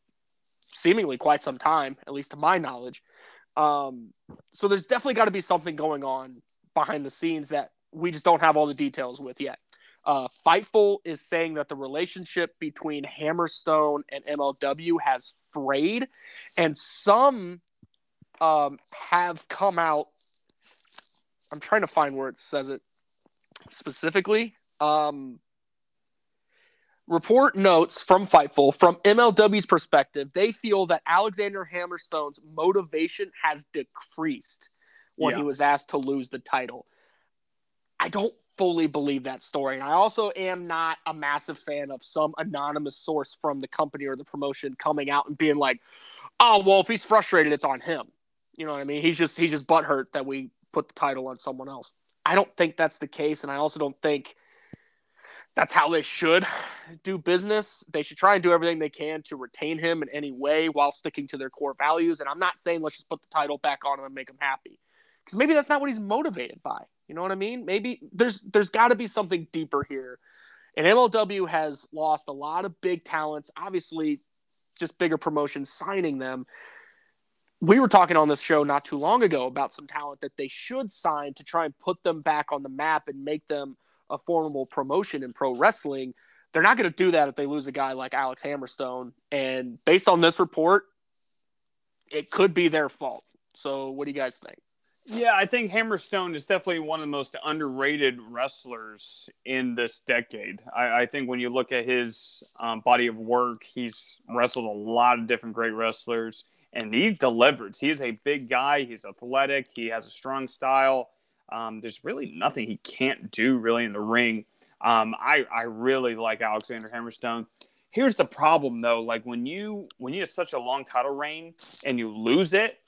seemingly quite some time, at least to my knowledge. Um, so there's definitely got to be something going on behind the scenes that we just don't have all the details with yet. Uh, Fightful is saying that the relationship between Hammerstone and MLW has frayed, and some um, have come out I'm trying to find where it says it specifically. Um, report notes from Fightful from MLW's perspective, they feel that Alexander Hammerstone's motivation has decreased when he was asked to lose the title. I don't fully believe that story. And I also am not a massive fan of some anonymous source from the company or the promotion coming out and being like, "Oh, well, if he's frustrated, it's on him." You know what I mean? He's just he's just butthurt that we put the title on someone else. I don't think that's the case, and I also don't think that's how they should do business. They should try and do everything they can to retain him in any way while sticking to their core values. And I'm not saying let's just put the title back on him and make him happy, because maybe that's not what he's motivated by. You know what I mean? Maybe there's there's got to be something deeper here. And MLW has lost a lot of big talents. Obviously, just bigger promotions signing them we were talking on this show not too long ago about some talent that they should sign to try and put them back on the map and make them a formidable promotion in pro wrestling. They're not going to do that if they lose a guy like Alex Hammerstone. And based on this report, it could be their fault. So, what do you guys think? Yeah, I think Hammerstone is definitely one of the most underrated wrestlers in this decade. I, I think when you look at his um, body of work, he's wrestled a lot of different great wrestlers, and he delivers. He is a big guy. He's athletic. He has a strong style. Um, there's really nothing he can't do really in the ring. Um, I I really like Alexander Hammerstone. Here's the problem though, like when you when you have such a long title reign and you lose it,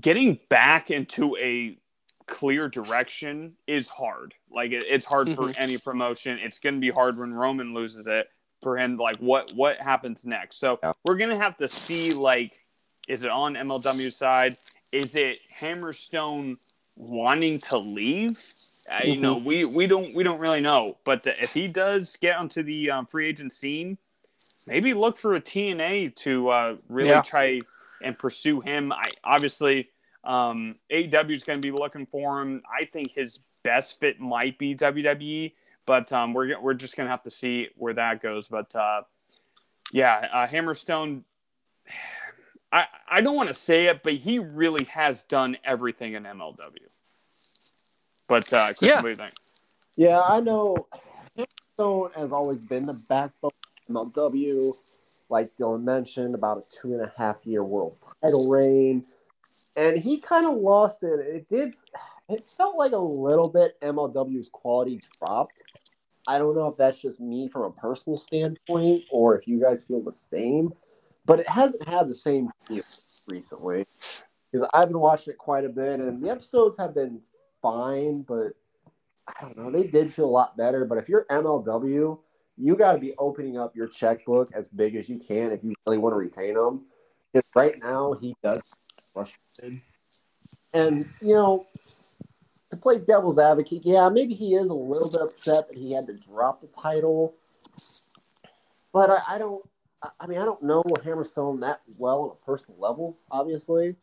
getting back into a clear direction is hard. Like it, it's hard for any promotion. It's going to be hard when Roman loses it for him. Like what what happens next? So Yeah. we're gonna have to see. Like, is it on MLW side? Is it Hammerstone wanting to leave? Uh, you know, we we don't we don't really know. But if he does get onto the um, free agent scene, maybe look for a TNA to uh, really Yeah. try and pursue him. I obviously um, AEW is going to be looking for him. I think his best fit might be WWE, but um, we're we're just going to have to see where that goes. But uh, yeah, uh, Hammerstone. I I don't want to say it, but he really has done everything in MLW. But uh, Christian, Yeah. what do you think? Yeah, I know. Stone has always been the backbone of MLW. Like Dylan mentioned, about a two and a half year world title reign. And he kind of lost it. It did, it felt like a little bit MLW's quality dropped. I don't know if that's just me from a personal standpoint or if you guys feel the same, but it hasn't had the same feel recently. Because I've been watching it quite a bit, and the episodes have been fine, but I don't know. They did feel a lot better. But if you're MLW, you got to be opening up your checkbook as big as you can if you really want to retain him. Because right now he does frustrated. And you know, to play devil's advocate, yeah, maybe he is a little bit upset that he had to drop the title. But I, I don't. I- I mean, I don't know Hammerstone that well on a personal level. Obviously,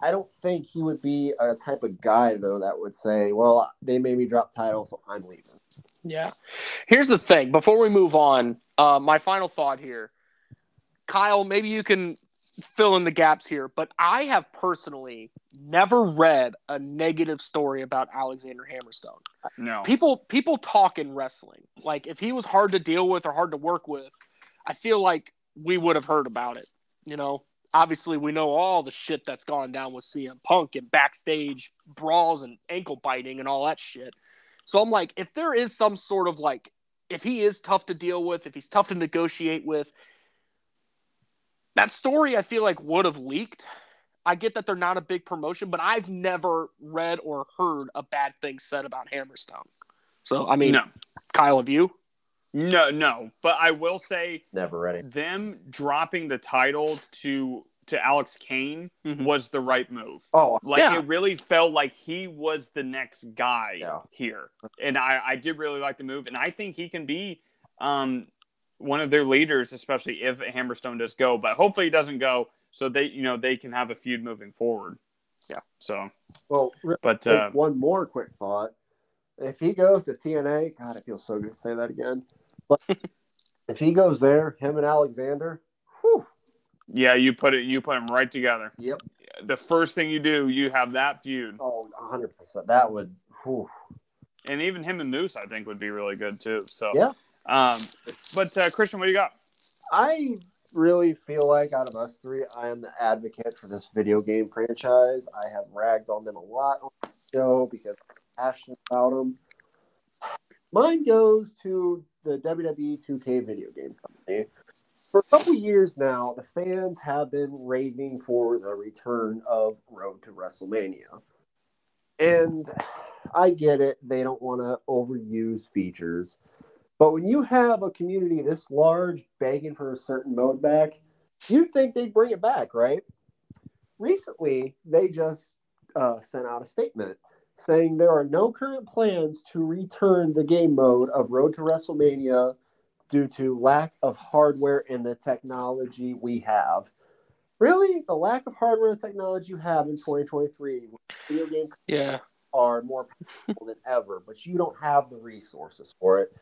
I don't think he would be a type of guy though that would say, "Well, they made me drop title, so I'm leaving." Yeah. Here's the thing. Before we move on, uh, my final thought here, Kyle. Maybe you can fill in the gaps here, but I have personally never read a negative story about Alexander Hammerstone. No. People people talk in wrestling. Like if he was hard to deal with or hard to work with, I feel like we would have heard about it. You know, obviously we know all the shit that's gone down with CM Punk and backstage brawls and ankle biting and all that shit. So I'm like, if there is some sort of like, if he is tough to deal with, if he's tough to negotiate with, that story I feel like would have leaked. I get that they're not a big promotion, but I've never read or heard a bad thing said about Hammerstone. So I mean, No. Kyle, have you? No, no. But I will say Never ready. them dropping the title to to Alex Kane Mhm. was the right move. Oh, Like Yeah. it really felt like he was the next guy Yeah. here, and I, I did really like the move, and I think he can be um, one of their leaders, especially if Hammerstone does go. But hopefully he doesn't go, so they you know they can have a feud moving forward. Yeah. So, well, but uh, one more quick thought. If he goes to TNA, God, it feels so good to say that again. But if he goes there, him and Alexander, whew, yeah, you put it you put them right together. yep. The first thing you do, you have that feud, Oh, 100%. That would, whew. and even him and Moose, I think, would be really good too. So Yeah. Um, but uh, Christian, what do you got? I really feel like out of us three, I am the advocate for this video game franchise. I have ragged on them a lot on the show because I'm passionate about them. Mine goes to the WWE 2K video game company. For a couple years now, the fans have been raving for the return of Road to WrestleMania. And I get it, they don't want to overuse features. But when you have a community this large begging for a certain mode back, you'd think they'd bring it back, right? Recently, they just uh, sent out a statement saying there are no current plans to return the game mode of Road to WrestleMania due to lack of hardware and the technology we have. Really, the lack of hardware and technology you have in 2023, video games Yeah. are more powerful than ever, but you don't have the resources for it.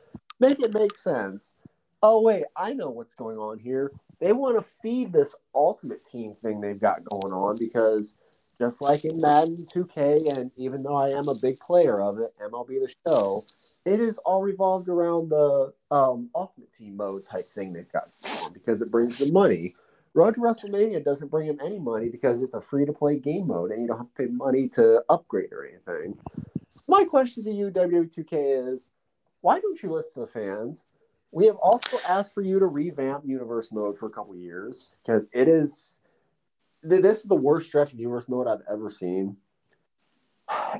Make it make sense. Oh wait, I know what's going on here. They want to feed this ultimate team thing they've got going on because just like in Madden 2K, and even though I am a big player of it, MLB the show, it is all revolved around the um, ultimate team mode type thing they've got because it brings the money. Road to WrestleMania doesn't bring them any money because it's a free to play game mode and you don't have to pay money to upgrade or anything. My question to you, W2K, is why don't you listen to the fans? We have also asked for you to revamp Universe Mode for a couple years because it is this is the worst stretch of Universe Mode I've ever seen.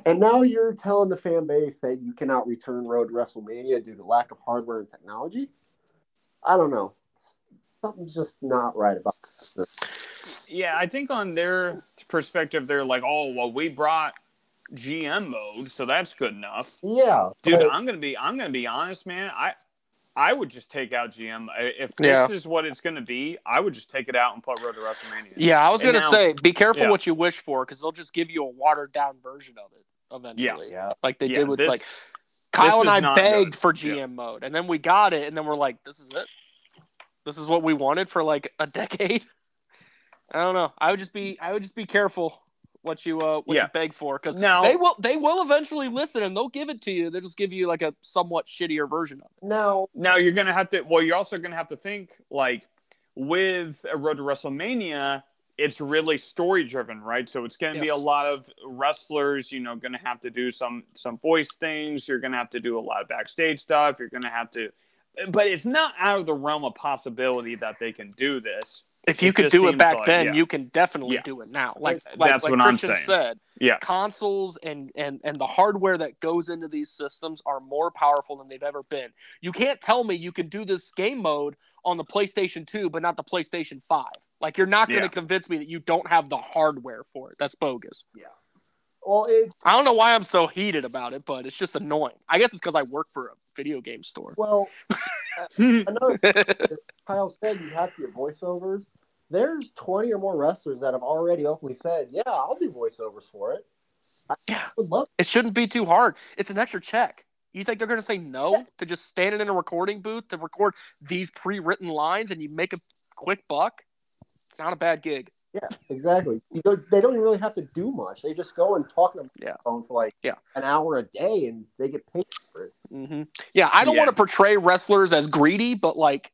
And now you're telling the fan base that you cannot return Road to WrestleMania due to lack of hardware and technology. I don't know. Something's just not right about this. Yeah, I think on their perspective, they're like, "Oh, well, we brought GM mode, so that's good enough." Yeah, Dude, but- I'm gonna be, I'm gonna be honest, man. I, I would just take out GM if this Yeah. is what it's gonna be. I would just take it out and put Road to WrestleMania. Yeah, I was gonna say, be careful Yeah. what you wish for because they'll just give you a watered down version of it eventually. yeah. yeah. Like they Yeah, did with this- like Kyle and I begged good. for Yeah. GM mode, and then we got it, and then we're like, "This is it. This is what we wanted for like a <laughs> decade." I don't know. I would just be, I would just be careful what you uh what Yeah. you beg for because Now, they will they will eventually listen and they'll give it to you. They'll just give you like a somewhat shittier version of it. Now, now you're gonna have to. Well, you're also gonna have to think like with a Road to WrestleMania. It's really story driven, right? So it's going to be a lot of wrestlers, you know, going to have to do some some voice things. You're going to have to do a lot of backstage stuff. You're going to have to, but it's not out of the realm of possibility that they can do this. If you It could do it back like- then, yeah. you can definitely Yeah. do it now. Like like, That's like what I'm Christian saying. said, Yeah. consoles and, and and the hardware that goes into these systems are more powerful than they've ever been. You can't tell me you can do this game mode on the PlayStation 2 but not the PlayStation 5. Like you're not going to Yeah. convince me that you don't have the hardware for it. That's bogus. Well, it I don't know why I'm so heated about it, but it's just annoying. I guess it's because I work for a video game store. well, <laughs> uh, another as Kyle said you have to get voiceovers. There's 20 or more wrestlers that have already openly said, "Yeah, I'll do voiceovers for it." I Yeah. would love. It shouldn't be too hard. It's an extra check. You think they're going to say no to just standing in a recording booth to record these pre-written lines and you make a quick buck? It's not a bad gig. Yeah, exactly. Don't, they don't even really have to do much. They just go and talk on the Yeah. phone for like Yeah. an hour a day, and they get paid for it. hmm Yeah, I don't Yeah. want to portray wrestlers as greedy, but like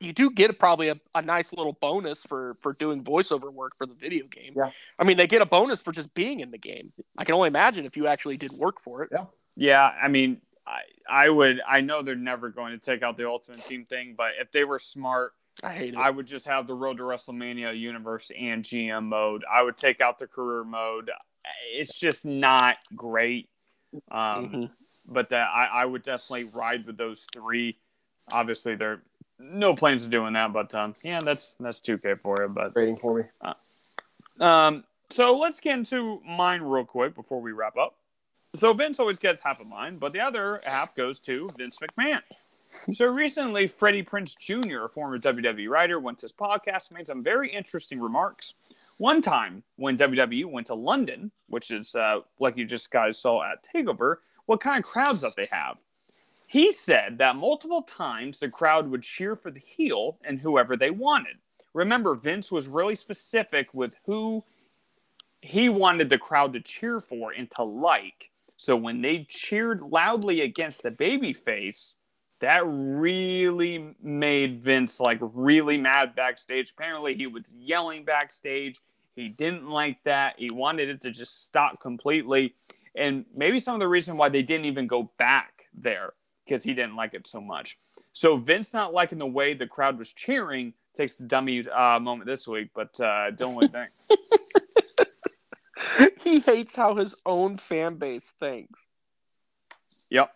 you do get probably a, a nice little bonus for for doing voiceover work for the video game. Yeah. I mean, they get a bonus for just being in the game. I can only imagine if you actually did work for it. Yeah. Yeah, I mean, I, I would. I know they're never going to take out the Ultimate Team thing, but if they were smart, I hate it. I would just have the Road to WrestleMania universe and GM mode. I would take out the career mode. It's just not great. Um, Mhm. But that I, I would definitely ride with those three. Obviously, there are no plans of doing that, but um, yeah, that's that's 2K for you. But Rating for me. um, so let's get into mine real quick before we wrap up. So Vince always gets half of mine, but the other half goes to Vince McMahon. So recently, Freddie Prinze Jr., a former WWE writer, went to his podcast and made some very interesting remarks. One time, when WWE went to London, which is uh, like you just guys saw at Takeover, what kind of crowds that they have? He said that multiple times the crowd would cheer for the heel and whoever they wanted. Remember, Vince was really specific with who he wanted the crowd to cheer for and to like. So when they cheered loudly against the babyface, that really made Vince like really mad backstage. Apparently, he was yelling backstage. He didn't like that. He wanted it to just stop completely. And maybe some of the reason why they didn't even go back there because he didn't like it so much. So Vince not liking the way the crowd was cheering takes the dummy uh, moment this week. But uh, don't you think? he hates how his own fan base thinks. Yep.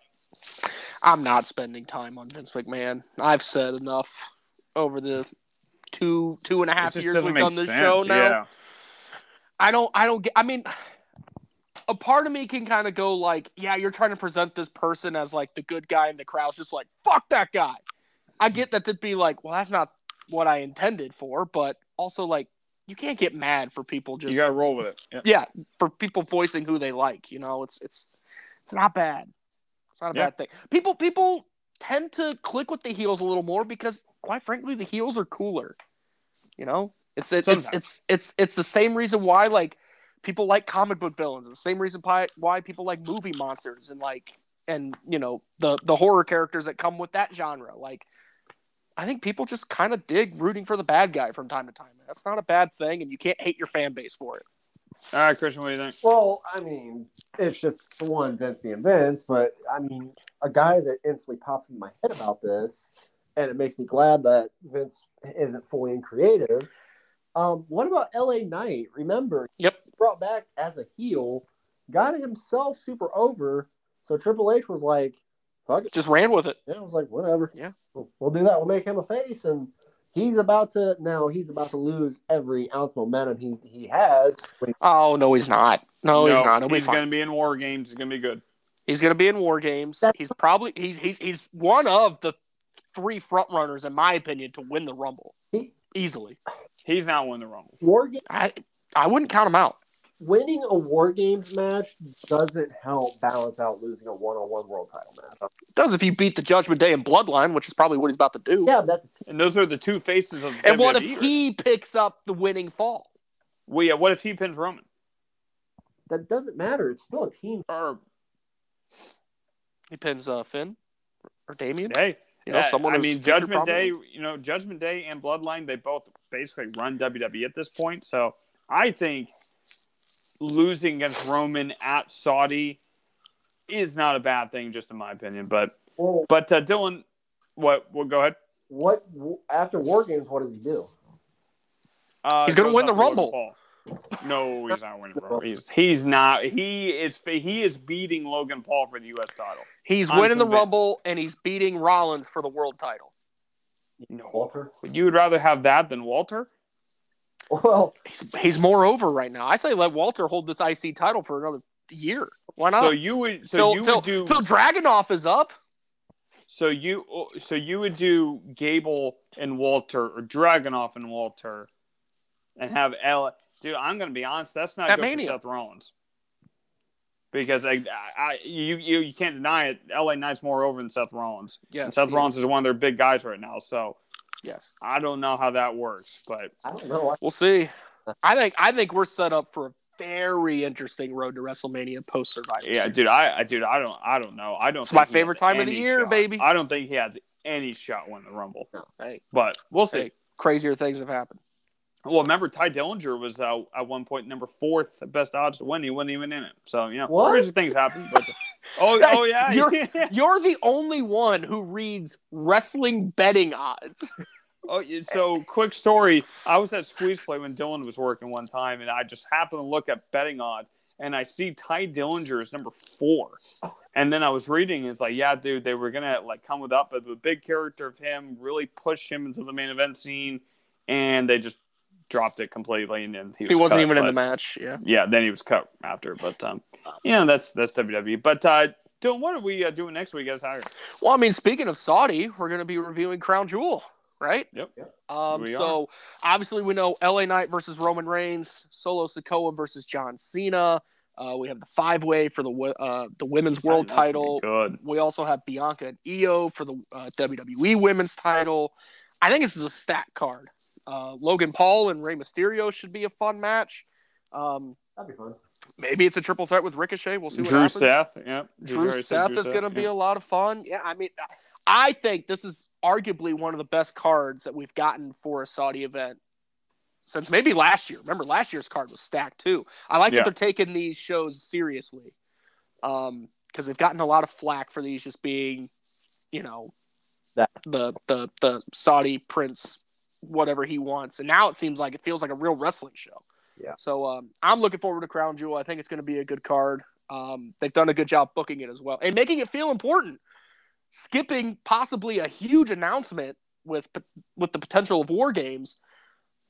I'm not spending time on Vince McMahon. I've said enough over the two two and a half years we've done this sense. show now. Yeah. I don't I don't get I mean a part of me can kind of go like, yeah, you're trying to present this person as like the good guy and the crowd's just like, fuck that guy. I get that to be like, well, that's not what I intended for, but also like you can't get mad for people just You got to roll with it. Yeah, for people voicing who they like, you know, it's it's it's not bad. Not a Yeah. bad thing. People people tend to click with the heels a little more because quite frankly the heels are cooler. You know? It's it's Sometimes. it's it's it's the same reason why like people like comic book villains. The same reason why why people like movie monsters and like and you know the the horror characters that come with that genre. Like I think people just kind of dig rooting for the bad guy from time to time. That's not a bad thing, and you can't hate your fan base for it. All right, Christian, what do you think? Well, I mean, it's just one Vince being Vince, but I mean, a guy that instantly pops in my head about this, and it makes me glad that Vince isn't fully in creative. Um, what about LA Knight? Remember, Yep. brought back as a heel, got himself super over. So Triple H was like, "Fuck it." Just ran with it. Yeah, I was like, whatever. Yeah. we'll, we'll do that. We'll make him a face, and he's about to now. He's about to lose every ounce of momentum he he has. Oh no, he's not. No, he's not. He'll he's fine. going to be in war games. He's going to be good. He's going to be in war games. That's- He's probably he's he's he's one of the three front runners, in my opinion, to win the Rumble He- easily. He's not winning the Rumble. War game, I I wouldn't count him out. Winning a War Games match doesn't help balance out losing a one-on-one world title match. It does if you beat the Judgment Day and Bloodline, which is probably what he's about to do. Yeah, that's And those are the two faces of And what if he picks up the winning fall? Well, yeah, what if he pins Roman? that doesn't matter. It's still a team. Or He pins uh, Finn or Damian. hey, You know, someone. I mean, Judgment Day. You know, Judgment Day and Bloodline. They both basically run WWE at this point. So I think losing against Roman at Saudi is not a bad thing, just in my opinion. But Well, but uh, Dylan, what? Well, go ahead. what after War Games? What does he do? Uh, He's gonna win the up to Logan Rumble. Paul. No, he's not winning the Rumble. He's, he's not. He is. He is beating Logan Paul for the U.S. title. He's I'm winning the. Rumble and he's beating Rollins for the world title. No, Walter. you would rather have that than Walter? Well, He's, he's more over right now. I say let Walter hold this IC title for another year. Why not? So you would. So Phil, you Phil, would do. Phil Dragunov is up. So you. So you would do Gable and Walter or Dragunov and Walter, and have L. Dude, I'm gonna be honest. That's not At good Mania. for Seth Rollins. Because I, I, you, you, you can't deny it. LA Knight's more over than Seth Rollins. Yeah, Seth he- Rollins is one of their big guys right now. So Yes. I don't know how that works, but I don't know. We'll see. I think I think we're set up for a very interesting road to WrestleMania post Survivor. Yeah, Series. dude, I, I dude, I don't, I don't know. I don't. It's my think he favorite time of the year, shot. baby. I don't think he has any shot winning the Rumble, Hey, but we'll see. hey, crazier things have happened. Well, remember Tye Dillinger was uh, at one point number fourth best odds to win. He wasn't even in it. So you know, What? crazy things happen. But oh, oh yeah, you're- You're the only one who reads wrestling betting odds. Oh, so quick story. I was at Squeeze Play when Dylan was working one time, and I just happened to look at betting odds, and I see Tye Dillinger is number four. And then I was reading, and it's like, yeah, dude, they were gonna like come with up, but the big character of him really pushed him into the main event scene, and they just dropped it completely, and then he, He was wasn't cut, even in the match. Yeah. Yeah, then he was cut after, but um, yeah, that's that's WWE. But uh, Dylan, what are we uh, doing next week as hired? Well, I mean, speaking of Saudi, we're going to be reviewing Crown Jewel, right? Yep. Um, We so obviously we know LA Knight versus Roman Reigns, Solo Sikoa versus John Cena. Uh, we have the five way for the uh, the women's world title. Good. We also have Bianca and Iyo for the uh, WWE women's title. I think this is a stat card. Uh, Logan Paul and Rey Mysterio should be a fun match. Um, That'd be fun. maybe it's a triple threat with Ricochet. We'll see what Drew happens. Seth. Yep. He's Drew already said Seth is going to be yeah. a lot of fun. Yeah, I mean, I think this is arguably one of the best cards that we've gotten for a Saudi event since maybe last year. Remember, last year's card was stacked too. I like Yeah. that they're taking these shows seriously um, because they've gotten a lot of flack for these just being, you know, That- the the the Saudi prince, whatever he wants, and now it seems like it feels like a real wrestling show. Yeah. So um, I'm looking forward to Crown Jewel. I think it's going to be a good card. Um, they've done a good job booking it as well and making it feel important. Skipping possibly a huge announcement with with the potential of war games,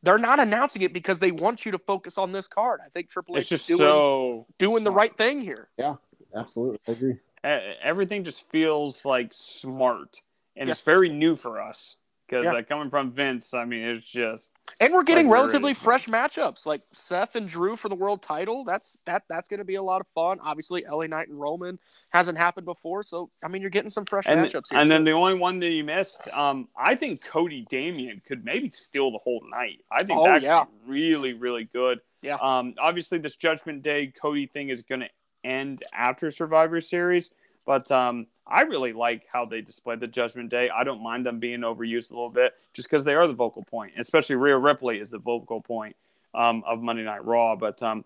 they're not announcing it because they want you to focus on this card. I think Triple H It's just is doing, so doing the right thing here. Yeah, absolutely, I agree. E- Everything just feels like smart, and Yes. it's very new for us because Yeah. like coming from Vince, I mean, it's just And we're getting Like, relatively fresh matchups, like Seth and Drew for the world title. That's that that's going to be a lot of fun. Obviously, LA Knight and Roman hasn't happened before, so I mean, you're getting some fresh and matchups here. and then the only one that you missed, um, I think Cody Damian could maybe steal the whole night. I think Oh, that yeah. really really good. Yeah. Um, obviously this Judgment Day Cody thing is going to end after Survivor Series, but um, I really like how they displayed the Judgment Day. I don't mind them being overused a little bit, just because they are the vocal point. Especially Rhea Ripley is the vocal point um, of Monday Night Raw. But um,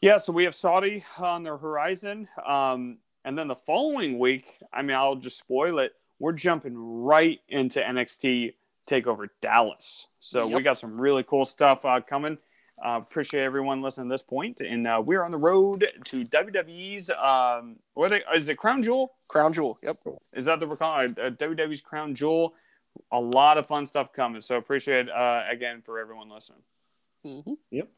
yeah, so we have Saudi on the horizon, um, and then the following week, I mean, I'll just spoil it. We're jumping right into NXT Takeover Dallas. So we got some really cool stuff uh, coming. Uh, appreciate everyone listening to this point, and uh, we're on the road to WWE's. Um, what are they, is it Crown Jewel? Crown Jewel. Yep. Is that the we're calling? Uh, WWE's Crown Jewel? A lot of fun stuff coming. So appreciate uh, again for everyone listening. hmm Yep.